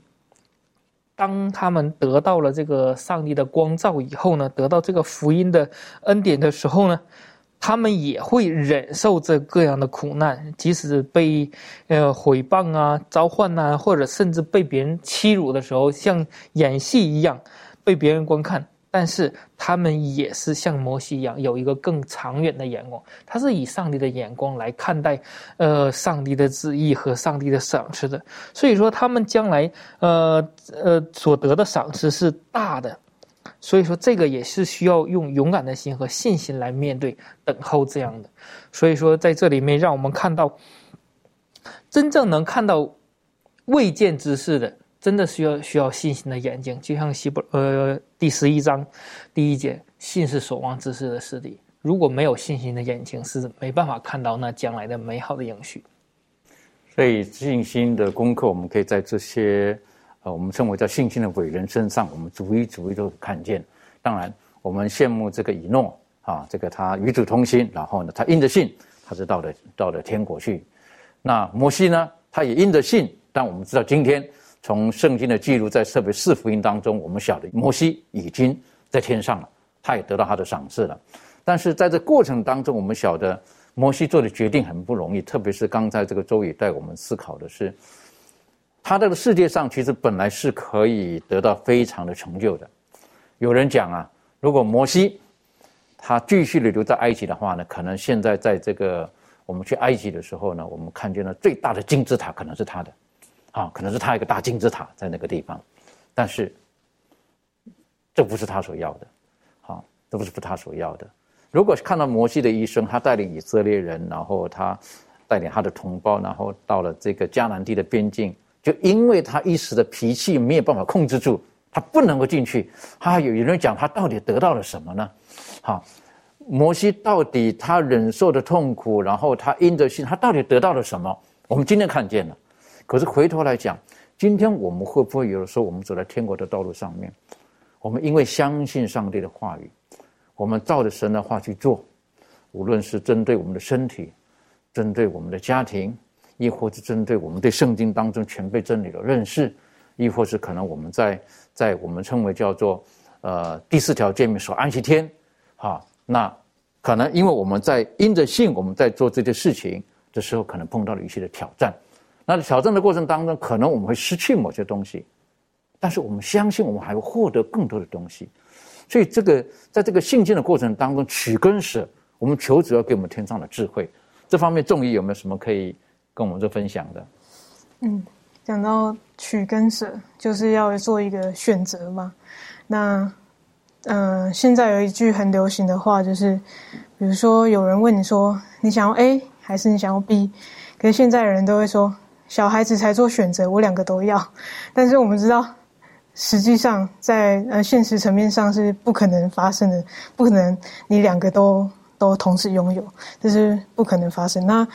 当他们得到了这个上帝的光照以后呢，得到这个福音的恩典的时候呢，他们也会忍受这各样的苦难，即使被呃毁谤啊、召唤呐，或者甚至被别人欺辱的时候，像演戏一样被别人观看。但是他们也是像摩西一样，有一个更长远的眼光。他是以上帝的眼光来看待，呃，上帝的旨意和上帝的赏赐的。所以说，他们将来，呃呃，所得的赏赐是大的。所以说，这个也是需要用勇敢的心和信心来面对、等候这样的。所以说，在这里面，让我们看到，真正能看到未见之事的。真的需要需要信心的眼睛，就像希伯呃第十一章第一节，信是所望之事的实底。如果没有信心的眼睛，是没办法看到那将来的美好的应许。
所以信心的功课，我们可以在这些呃我们称为叫信心的伟人身上，我们逐一逐一都看见。当然，我们羡慕这个以诺啊，这个他与主同心，然后呢，他因着信，他是到了到了天国去。那摩西呢，他也因着信，但我们知道今天。从圣经的记录，在特别四福音当中，我们晓得摩西已经在天上了，他也得到他的赏赐了。但是在这过程当中，我们晓得摩西做的决定很不容易，特别是刚才这个周宇带我们思考的是，他这个世界上其实本来是可以得到非常的成就的。有人讲啊，如果摩西他继续的留在埃及的话呢，可能现在在这个我们去埃及的时候呢，我们看见了最大的金字塔可能是他的。啊，可能是他一个大金字塔在那个地方，但是这不是他所要的，好，这不是他所要的。如果看到摩西的一生，他带领以色列人，然后他带领他的同胞，然后到了这个迦南地的边境，就因为他一时的脾气没有办法控制住，他不能够进去。他有有人讲他到底得到了什么呢？好，摩西到底他忍受的痛苦，然后他因着信，他到底得到了什么？我们今天看见了。可是回头来讲，今天我们会不会有的时候，我们走在天国的道路上面，我们因为相信上帝的话语，我们照着神的话去做，无论是针对我们的身体，针对我们的家庭，亦或是针对我们对圣经当中全备真理的认识，亦或是可能我们在在我们称为叫做呃第四条诫命所安息天，哈，那可能因为我们在因着信，我们在做这些事情的时候，可能碰到了一些的挑战。那挑战的过程当中，可能我们会失去某些东西，但是我们相信，我们还会获得更多的东西。所以，这个在这个信心的过程当中，取根舍，我们求主要给我们天上的智慧。这方面，众义有没有什么可以跟我们做分享的？
嗯，讲到取根舍，就是要做一个选择嘛。那，嗯，现在有一句很流行的话，就是，比如说有人问你说，你想要 A 还是你想要 B？可是现在的人都会说。小孩子才做选择，我两个都要。但是我们知道，实际上在呃现实层面上是不可能发生的，不可能你两个都都同时拥有，这是不可能发生。那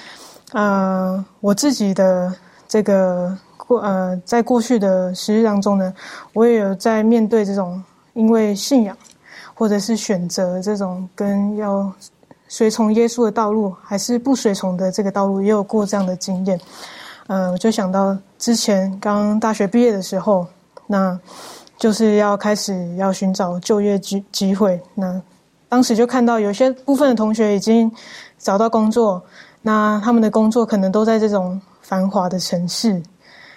呃，我自己的这个过呃，在过去的时日当中呢，我也有在面对这种因为信仰或者是选择这种跟要随从耶稣的道路，还是不随从的这个道路，也有过这样的经验。嗯，我就想到之前刚大学毕业的时候，那就是要开始要寻找就业机机会。那当时就看到有些部分的同学已经找到工作，那他们的工作可能都在这种繁华的城市，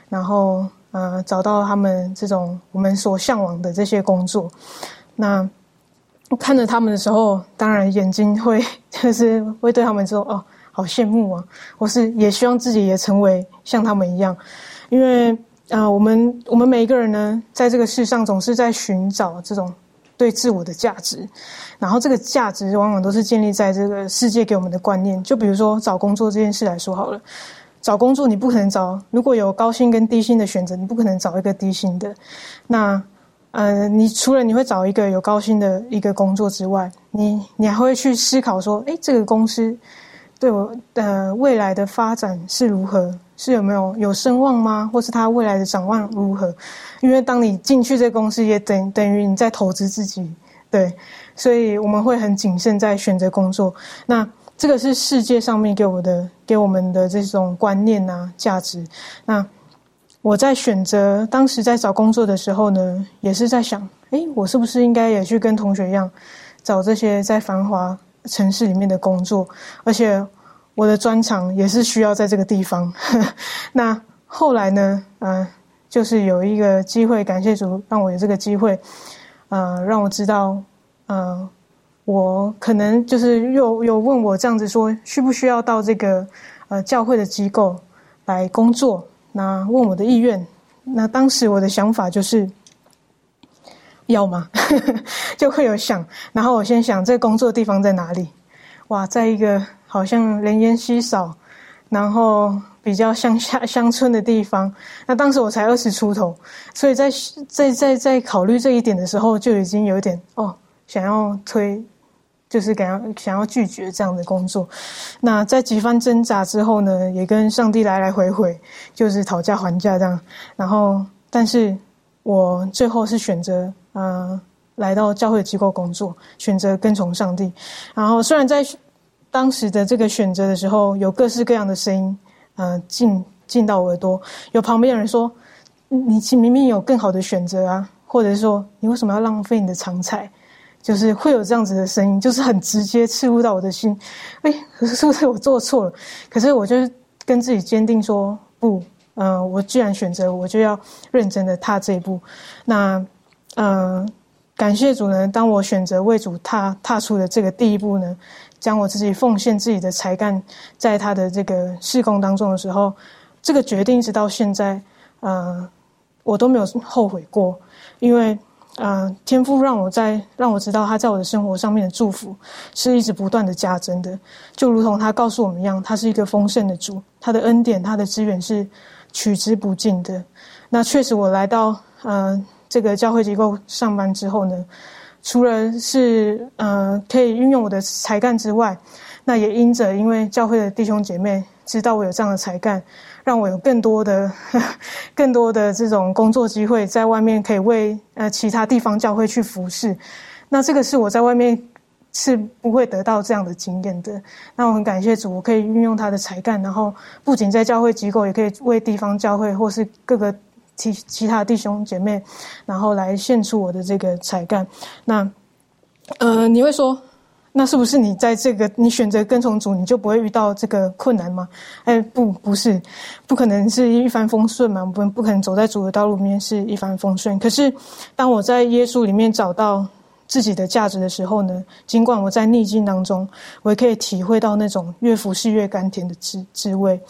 然后呃找到他们这种我们所向往的这些工作。那看着他们的时候，当然眼睛会 就是会对他们说：“哦，好羡慕啊！”我是也希望自己也成为像他们一样，因为啊，我们我们每一个人呢，在这个世上总是在寻找这种对自我的价值，然后这个价值往往都是建立在这个世界给我们的观念。就比如说找工作这件事来说好了，找工作你不可能找，如果有高薪跟低薪的选择，你不可能找一个低薪的。那呃，你除了你会找一个有高薪的一个工作之外，你你还会去思考说，哎，这个公司对我的未来的发展是如何？是有没有有声望吗？或是他未来的展望如何？因为当你进去这公司，也等等于你在投资自己，对，所以我们会很谨慎在选择工作。那这个是世界上面给我的给我们的这种观念啊价值。那我在选择当时在找工作的时候呢，也是在想，哎，我是不是应该也去跟同学一样，找这些在繁华城市里面的工作？而且我的专长也是需要在这个地方。那后来呢，呃，就是有一个机会，感谢主让我有这个机会，呃，让我知道，呃，我可能就是又又问我这样子说，需不需要到这个呃教会的机构来工作？那问我的意愿，那当时我的想法就是要吗？就会有想，然后我先想这工作的地方在哪里？哇，在一个好像人烟稀少，然后比较乡下乡村的地方。那当时我才二十出头，所以在在在在考虑这一点的时候，就已经有点哦，想要推。就是想要想要拒绝这样的工作，那在几番挣扎之后呢，也跟上帝来来回回，就是讨价还价这样。然后，但是我最后是选择嗯来到教会机构工作，选择跟从上帝。然后，虽然在当时的这个选择的时候，有各式各样的声音，嗯进进到我耳朵，有旁边的人说：“你明明有更好的选择啊！”或者是说：“你为什么要浪费你的长才？”就是会有这样子的声音，就是很直接刺入到我的心。哎，是不是我做错了？可是我就跟自己坚定说不，嗯，我既然选择，我就要认真的踏这一步。那，嗯，感谢主呢。当我选择为主踏踏出的这个第一步呢，将我自己奉献自己的才干，在他的这个事工当中的时候，这个决定直到现在，嗯，我都没有后悔过，因为。嗯，天父让我在让我知道他在我的生活上面的祝福是一直不断的加增的，就如同他告诉我们一样，他是一个丰盛的主，他的恩典、他的资源是取之不尽的。那确实，我来到嗯这个教会机构上班之后呢，除了是呃可以运用我的才干之外，那也因着因为教会的弟兄姐妹知道我有这样的才干。让我有更多的、更多的这种工作机会，在外面可以为呃其他地方教会去服侍。那这个是我在外面是不会得到这样的经验的。那我很感谢主，我可以运用他的才干，然后不仅在教会机构，也可以为地方教会或是各个其其他弟兄姐妹，然后来献出我的这个才干。那呃，你会说？那是不是你在这个你选择跟从主，你就不会遇到这个困难吗？哎，不，不是，不可能是一帆风顺嘛，不，不可能走在主的道路里面是一帆风顺。可是，当我在耶稣里面找到自己的价值的时候呢，尽管我在逆境当中，我也可以体会到那种越服侍越甘甜的滋滋味。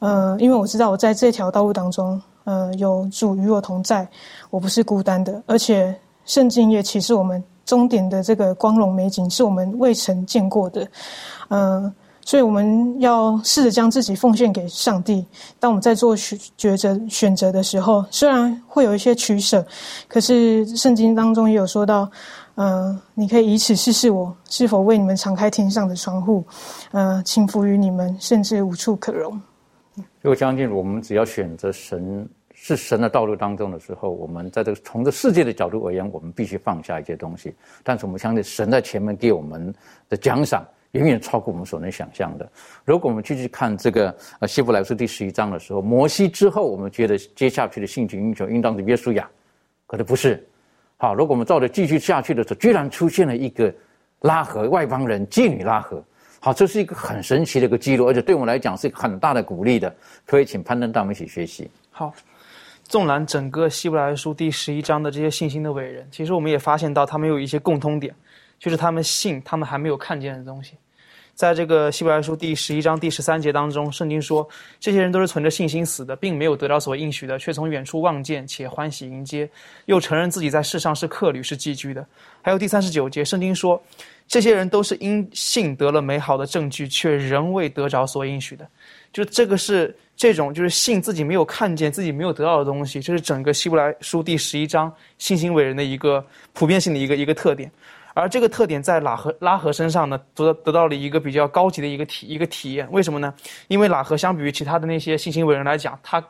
呃，因为我知道我在这条道路当中，呃，有主与我同在，我不是孤单的，而且圣经也启示我们。终点的这个光荣美景是我们未曾见过的，嗯，所以我们要试着将自己奉献给上帝。当我们在做选抉择选择的时候，虽然会有一些取舍，可是圣经当中也有说到，嗯，你可以以此试试我是否为你们敞开天上的窗户，嗯，倾福于你们，甚至无处可容。
我相信，我们只要选择神。是神的道路当中的时候，我们在这个从这世界的角度而言，我们必须放下一些东西。但是我们相信神在前面给我们的奖赏远远超过我们所能想象的。如果我们继续看这个呃希伯来书第十一章的时候，摩西之后，我们觉得接下去的性情英雄应当是约书亚，可是不是。好，如果我们照着继续下去的时候，居然出现了一个拉合外邦人妓女拉合。好，这是一个很神奇的一个记录，而且对我们来讲是一个很大的鼓励的。可以请潘登带我们一起学习。
好。纵览整个希伯来书第十一章的这些信心的伟人，其实我们也发现到他们有一些共通点，就是他们信他们还没有看见的东西。在这个希伯来书第十一章第十三节当中，圣经说，这些人都是存着信心死的，并没有得到所应许的，却从远处望见，且欢喜迎接，又承认自己在世上是客旅，是寄居的。还有第三十九节，圣经说，这些人都是因信得了美好的证据，却仍未得着所应许的。就这个是这种，就是信自己没有看见、自己没有得到的东西，这是整个希伯来书第十一章信心伟人的一个普遍性的一个一个特点。而这个特点在拉合拉合身上呢，得得到了一个比较高级的一个体一个体验。为什么呢？因为拉合相比于其他的那些信心伟人来讲，他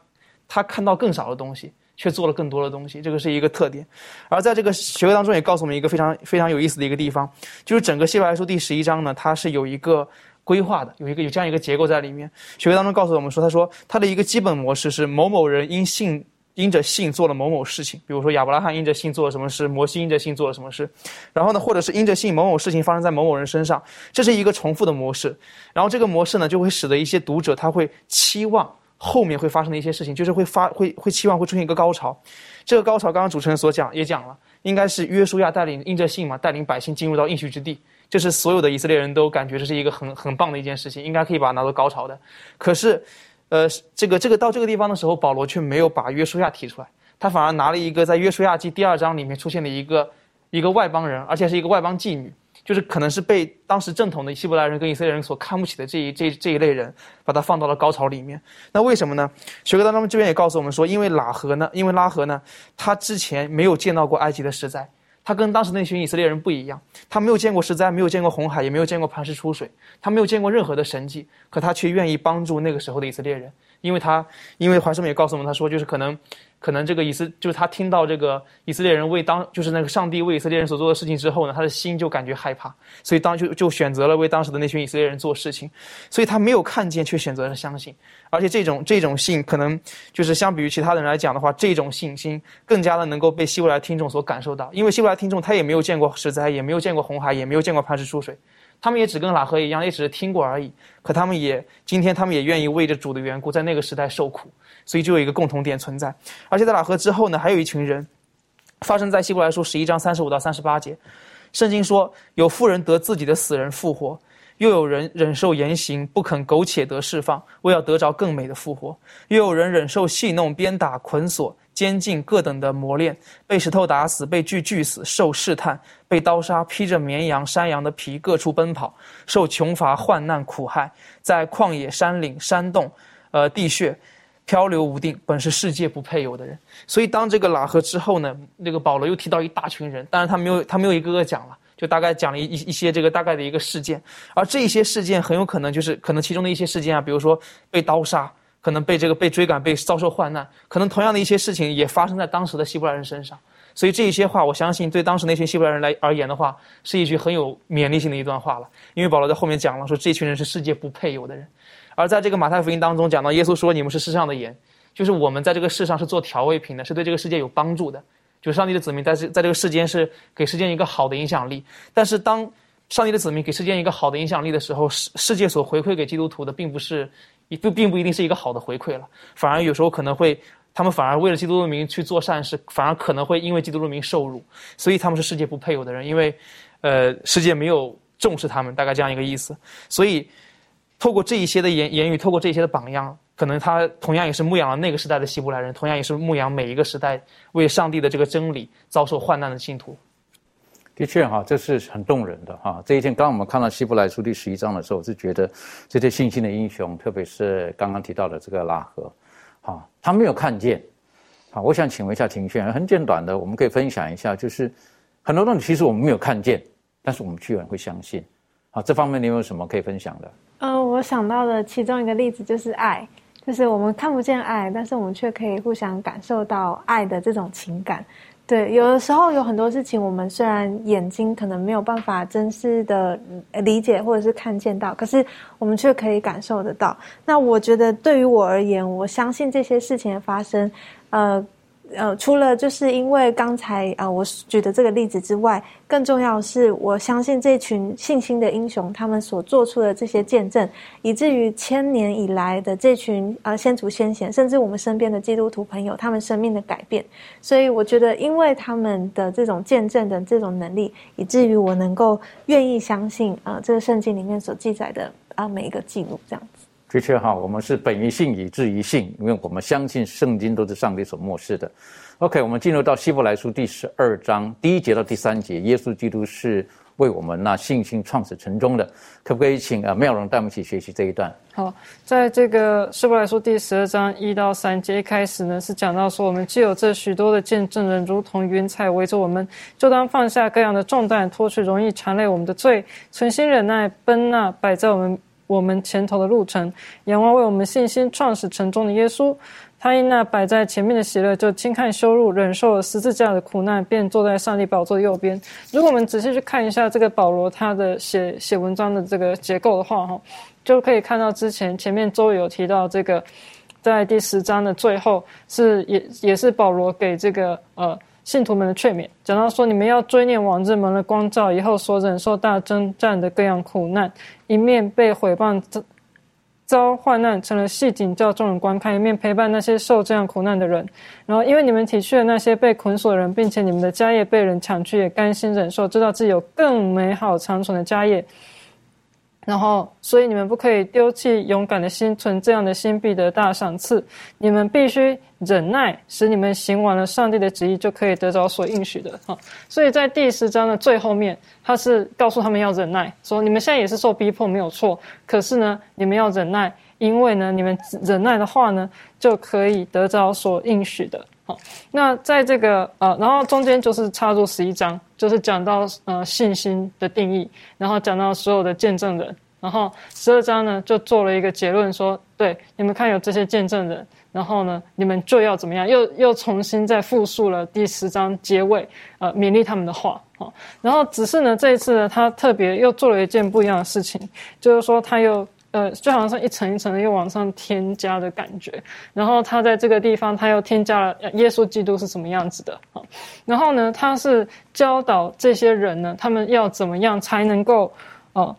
他看到更少的东西，却做了更多的东西，这个是一个特点。而在这个学科当中，也告诉我们一个非常非常有意思的一个地方，就是整个希伯来书第十一章呢，它是有一个规划的，有一个有这样一个结构在里面。学科当中告诉我们说，他说他的一个基本模式是某某人因信。因着信做了某某事情，比如说亚伯拉罕因着信做了什么事，摩西因着信做了什么事，然后呢，或者是因着信某某事情发生在某某人身上，这是一个重复的模式。然后这个模式呢，就会使得一些读者他会期望后面会发生的一些事情，就是会发会会期望会出现一个高潮。这个高潮刚刚主持人所讲也讲了，应该是约书亚带领因着信嘛，带领百姓进入到应许之地，这是所有的以色列人都感觉这是一个很很棒的一件事情，应该可以把它拿到高潮的。可是。呃，这个这个到这个地方的时候，保罗却没有把约书亚提出来，他反而拿了一个在约书亚记第二章里面出现的一个一个外邦人，而且是一个外邦妓女，就是可能是被当时正统的希伯来人跟以色列人所看不起的这一这这一类人，把他放到了高潮里面。那为什么呢？学科当中这边也告诉我们说，因为拉合呢，因为拉合呢，他之前没有见到过埃及的实在。他跟当时那群以色列人不一样，他没有见过实灾，没有见过红海，也没有见过磐石出水，他没有见过任何的神迹，可他却愿意帮助那个时候的以色列人，因为他，因为怀圣们也告诉我们，他说就是可能。可能这个以色就是他听到这个以色列人为当就是那个上帝为以色列人所做的事情之后呢，他的心就感觉害怕，所以当就就选择了为当时的那群以色列人做事情，所以他没有看见却选择了相信，而且这种这种信可能就是相比于其他的人来讲的话，这种信心更加的能够被希伯来听众所感受到，因为希伯来听众他也没有见过实灾，也没有见过红海，也没有见过磐石出水。他们也只跟拉合一样，也只是听过而已。可他们也今天，他们也愿意为着主的缘故，在那个时代受苦，所以就有一个共同点存在。而且在拉合之后呢，还有一群人，发生在希伯来书十一章三十五到三十八节。圣经说，有妇人得自己的死人复活，又有人忍受严刑，不肯苟且得释放，为要得着更美的复活；又有人忍受戏弄、鞭打、捆锁。监禁各等的磨练，被石头打死，被锯锯死，受试探，被刀杀，披着绵羊、山羊的皮各处奔跑，受穷乏、患难、苦害，在旷野、山岭、山洞、呃地穴，漂流无定，本是世界不配有的人。所以，当这个拉合之后呢，那个保罗又提到一大群人，当然他没有他没有一个个讲了，就大概讲了一一些这个大概的一个事件，而这一些事件很有可能就是可能其中的一些事件啊，比如说被刀杀。可能被这个被追赶，被遭受患难，可能同样的一些事情也发生在当时的希伯来人身上。所以这一些话，我相信对当时那群希伯来人来而言的话，是一句很有勉励性的一段话了。因为保罗在后面讲了，说这群人是世界不配有的人。而在这个马太福音当中讲到，耶稣说：“你们是世上的盐，就是我们在这个世上是做调味品的，是对这个世界有帮助的。就是上帝的子民在这在这个世间是给世间一个好的影响力。但是当上帝的子民给世间一个好的影响力的时候，世世界所回馈给基督徒的，并不是一。”并并不一定是一个好的回馈了，反而有时候可能会，他们反而为了基督的名去做善事，反而可能会因为基督的名受辱，所以他们是世界不配有的人，因为，呃，世界没有重视他们，大概这样一个意思。所以，透过这一些的言言语，透过这些的榜样，可能他同样也是牧养了那个时代的希伯来人，同样也是牧养每一个时代为上帝的这个真理遭受患难的信徒。
的确哈，这是很动人的哈。这一天，刚我们看到希伯来书第十一章的时候，我是觉得这些信心的英雄，特别是刚刚提到的这个拉合，哈，他没有看见。好，我想请问一下庭轩，很简短的，我们可以分享一下，就是很多东西其实我们没有看见，但是我们居然会相信。好，这方面你有什么可以分享的？
嗯，我想到的其中一个例子就是爱，就是我们看不见爱，但是我们却可以互相感受到爱的这种情感。对，有的时候有很多事情，我们虽然眼睛可能没有办法真实的理解或者是看见到，可是我们却可以感受得到。那我觉得对于我而言，我相信这些事情的发生，呃，呃，除了就是因为刚才啊我举的这个例子之外，更重要的是，我相信这群信心的英雄，他们所做出的这些见证，以至于千年以来的这群啊先祖先贤，甚至我们身边的基督徒朋友，他们生命的改变。所以我觉得，因为他们的这种见证的这种能力，以至于我能够愿意相信啊这个圣经里面所记载的啊每一个记录这样。
的确哈，我们是本于信以至于信，因为我们相信圣经都是上帝所漠视的。OK，我们进入到希伯来书第十二章第一节到第三节，耶稣基督是为我们那信心创始成终的，可不可以请啊妙容带我们一起学习这一段？
好，在这个希伯来书第十二章一到三节一开始呢，是讲到说，我们既有这许多的见证人，如同云彩围着我们，就当放下各样的重担，脱去容易缠累我们的罪，存心忍耐，奔那摆在我们。我们前头的路程，仰望为我们信心创始成终的耶稣，他因那摆在前面的喜乐，就轻看羞辱，忍受了十字架的苦难，便坐在上帝宝座右边。如果我们仔细去看一下这个保罗他的写写文章的这个结构的话，哈，就可以看到之前前面周有提到这个，在第十章的最后是也也是保罗给这个呃。信徒们的劝勉，讲到说：你们要追念往日蒙了光照以后所忍受大征战的各样苦难，一面被毁谤遭患难，成了戏景叫众人观看；一面陪伴那些受这样苦难的人。然后，因为你们体恤了那些被捆锁的人，并且你们的家业被人抢去，也甘心忍受，知道自己有更美好长存的家业。然后，所以你们不可以丢弃勇敢的心，存这样的心必得大赏赐。你们必须忍耐，使你们行完了上帝的旨意，就可以得着所应许的。哈，所以在第十章的最后面，他是告诉他们要忍耐，说你们现在也是受逼迫，没有错。可是呢，你们要忍耐，因为呢，你们忍耐的话呢，就可以得着所应许的。好，那在这个呃，然后中间就是插入十一章，就是讲到呃信心的定义，然后讲到所有的见证人，然后十二章呢就做了一个结论，说对你们看有这些见证人，然后呢你们就要怎么样，又又重新再复述了第十章结尾呃勉励他们的话，好，然后只是呢这一次呢他特别又做了一件不一样的事情，就是说他又。呃，就好像是一层一层的又往上添加的感觉。然后他在这个地方，他又添加了耶稣基督是什么样子的啊？然后呢，他是教导这些人呢，他们要怎么样才能够哦，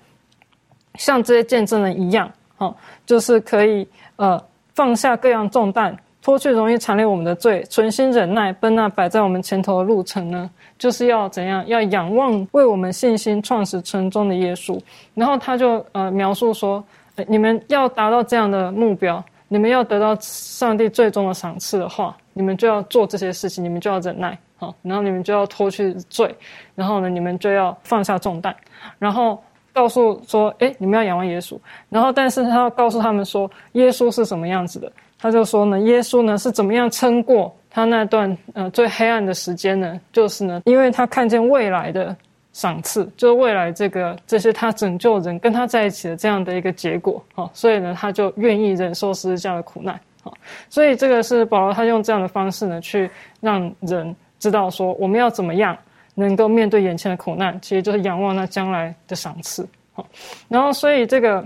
像这些见证人一样，哦，就是可以呃放下各样重担。脱去容易缠累我们的罪，存心忍耐，奔那摆在我们前头的路程呢？就是要怎样？要仰望为我们信心创始成终的耶稣。然后他就呃描述说：你们要达到这样的目标，你们要得到上帝最终的赏赐的话，你们就要做这些事情，你们就要忍耐，好，然后你们就要脱去罪，然后呢，你们就要放下重担，然后告诉说：哎，你们要仰望耶稣。然后，但是他要告诉他们说，耶稣是什么样子的。他就说呢，耶稣呢是怎么样撑过他那段呃最黑暗的时间呢？就是呢，因为他看见未来的赏赐，就是未来这个这些他拯救人跟他在一起的这样的一个结果好，所以呢，他就愿意忍受十字架的苦难好。所以这个是保罗他用这样的方式呢，去让人知道说，我们要怎么样能够面对眼前的苦难，其实就是仰望那将来的赏赐好。然后，所以这个。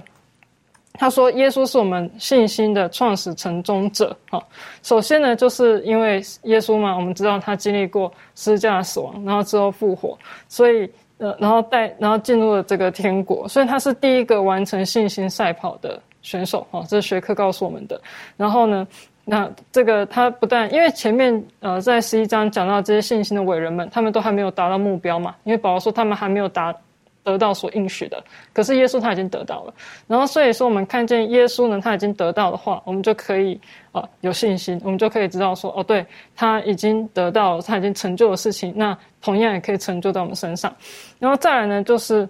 他说：“耶稣是我们信心的创始成终者。哈，首先呢，就是因为耶稣嘛，我们知道他经历过十字架死亡，然后之后复活，所以呃，然后带，然后进入了这个天国，所以他是第一个完成信心赛跑的选手。哈，这是学科告诉我们的。然后呢，那这个他不但因为前面呃在十一章讲到这些信心的伟人们，他们都还没有达到目标嘛，因为保罗说他们还没有达。”得到所应许的，可是耶稣他已经得到了，然后所以说我们看见耶稣呢，他已经得到的话，我们就可以啊有信心，我们就可以知道说哦，对他已经得到，他已经成就的事情，那同样也可以成就在我们身上。然后再来呢，就是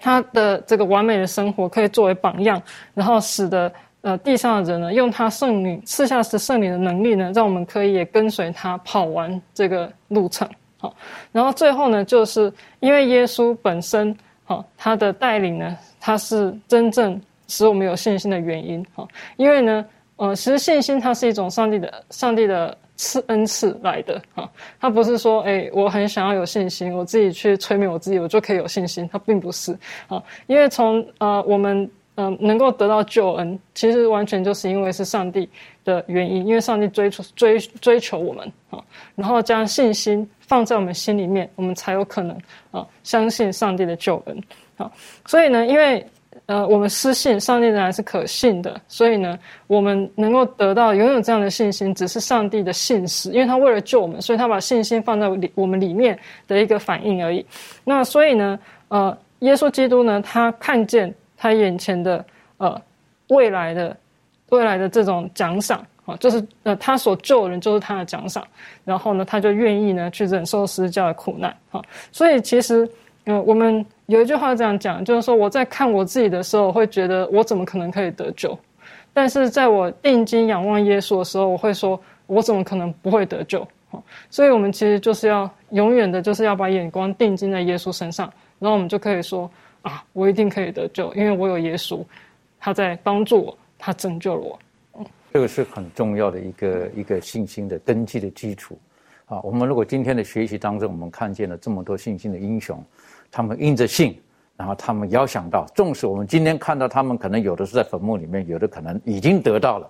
他的这个完美的生活可以作为榜样，然后使得呃地上的人呢，用他圣灵赐下的圣灵的能力呢，让我们可以也跟随他跑完这个路程。好，然后最后呢，就是因为耶稣本身，好，他的带领呢，他是真正使我们有信心的原因。哈，因为呢，呃，其实信心它是一种上帝的、上帝的赐恩赐来的。哈，他不是说，哎，我很想要有信心，我自己去催眠我自己，我就可以有信心。他并不是。啊，因为从呃我们呃能够得到救恩，其实完全就是因为是上帝的原因，因为上帝追求追追求我们啊，然后将信心放在我们心里面，我们才有可能啊相信上帝的救恩啊。所以呢，因为呃我们失信，上帝仍然是可信的，所以呢，我们能够得到拥有这样的信心，只是上帝的信使，因为他为了救我们，所以他把信心放在里我们里面的一个反应而已。那所以呢，呃。耶稣基督呢，他看见他眼前的呃未来的未来的这种奖赏啊，就是呃他所救的人就是他的奖赏，然后呢，他就愿意呢去忍受施教的苦难啊。所以其实呃，我们有一句话这样讲，就是说我在看我自己的时候，会觉得我怎么可能可以得救？但是在我定睛仰望耶稣的时候，我会说我怎么可能不会得救？所以我们其实就是要永远的，就是要把眼光定睛在耶稣身上。然后我们就可以说啊，我一定可以得救，因为我有耶稣，他在帮助我，他拯救了我。
这个是很重要的一个一个信心的根基的基础啊。我们如果今天的学习当中，我们看见了这么多信心的英雄，他们因着信，然后他们遥想到，纵使我们今天看到他们可能有的是在坟墓里面，有的可能已经得到了，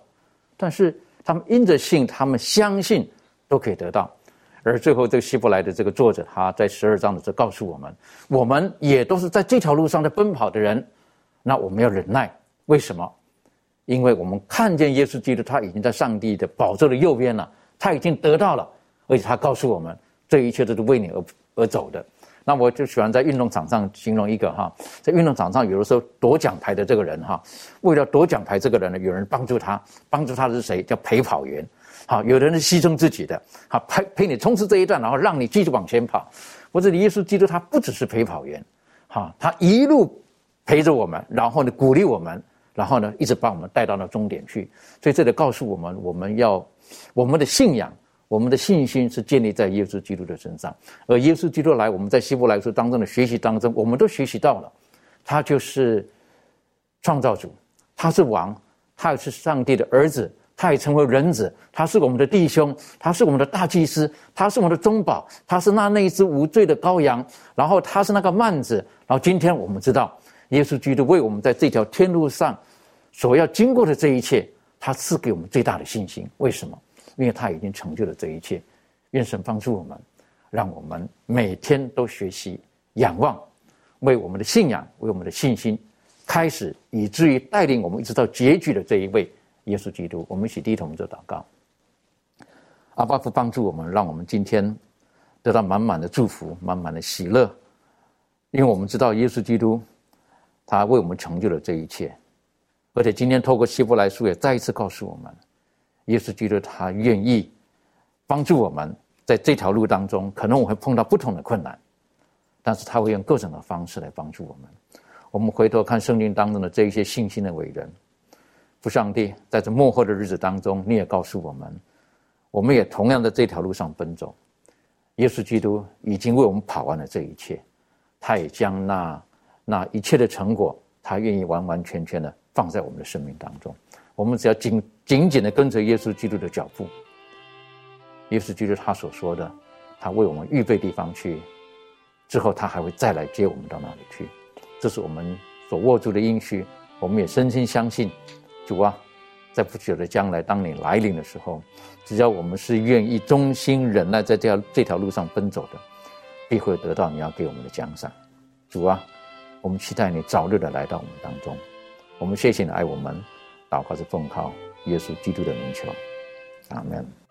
但是他们因着信，他们相信都可以得到。而最后，这个希伯来的这个作者，他在十二章的时候告诉我们：，我们也都是在这条路上在奔跑的人，那我们要忍耐。为什么？因为我们看见耶稣基督，他已经在上帝的宝座的右边了，他已经得到了，而且他告诉我们，这一切都是为你而而走的。那我就喜欢在运动场上形容一个哈，在运动场上有的时候夺奖牌的这个人哈，为了夺奖牌这个人呢，有人帮助他，帮助他的是谁？叫陪跑员。好，有的人是牺牲自己的，好陪陪你冲刺这一段，然后让你继续往前跑。我这里耶稣基督他不只是陪跑员，哈，他一路陪着我们，然后呢鼓励我们，然后呢一直把我们带到了终点去。所以这里告诉我们，我们要我们的信仰，我们的信心是建立在耶稣基督的身上。而耶稣基督来，我们在希伯来书当中的学习当中，我们都学习到了，他就是创造主，他是王，他也是上帝的儿子。他也成为人子，他是我们的弟兄，他是我们的大祭司，他是我们的中保，他是那那一只无罪的羔羊，然后他是那个幔子，然后今天我们知道，耶稣基督为我们在这条天路上所要经过的这一切，他赐给我们最大的信心。为什么？因为他已经成就了这一切。愿神帮助我们，让我们每天都学习仰望，为我们的信仰，为我们的信心开始，以至于带领我们一直到结局的这一位。耶稣基督，我们一起低头做祷告。阿巴父帮助我们，让我们今天得到满满的祝福，满满的喜乐。因为我们知道耶稣基督，他为我们成就了这一切，而且今天透过希伯来书也再一次告诉我们，耶稣基督他愿意帮助我们，在这条路当中，可能我会碰到不同的困难，但是他会用各种的方式来帮助我们。我们回头看圣经当中的这一些信心的伟人。上帝，在这幕后的日子当中，你也告诉我们，我们也同样在这条路上奔走。耶稣基督已经为我们跑完了这一切，他也将那那一切的成果，他愿意完完全全的放在我们的生命当中。我们只要紧紧紧的跟着耶稣基督的脚步。耶稣基督他所说的，他为我们预备地方去，之后他还会再来接我们到那里去。这是我们所握住的应许，我们也深深相信。主啊，在不久的将来，当你来临的时候，只要我们是愿意忠心忍耐，在这条这条路上奔走的，必会得到你要给我们的奖赏。主啊，我们期待你早日的来到我们当中。我们谢谢你爱我们，祷告是奉靠耶稣基督的名求，阿门。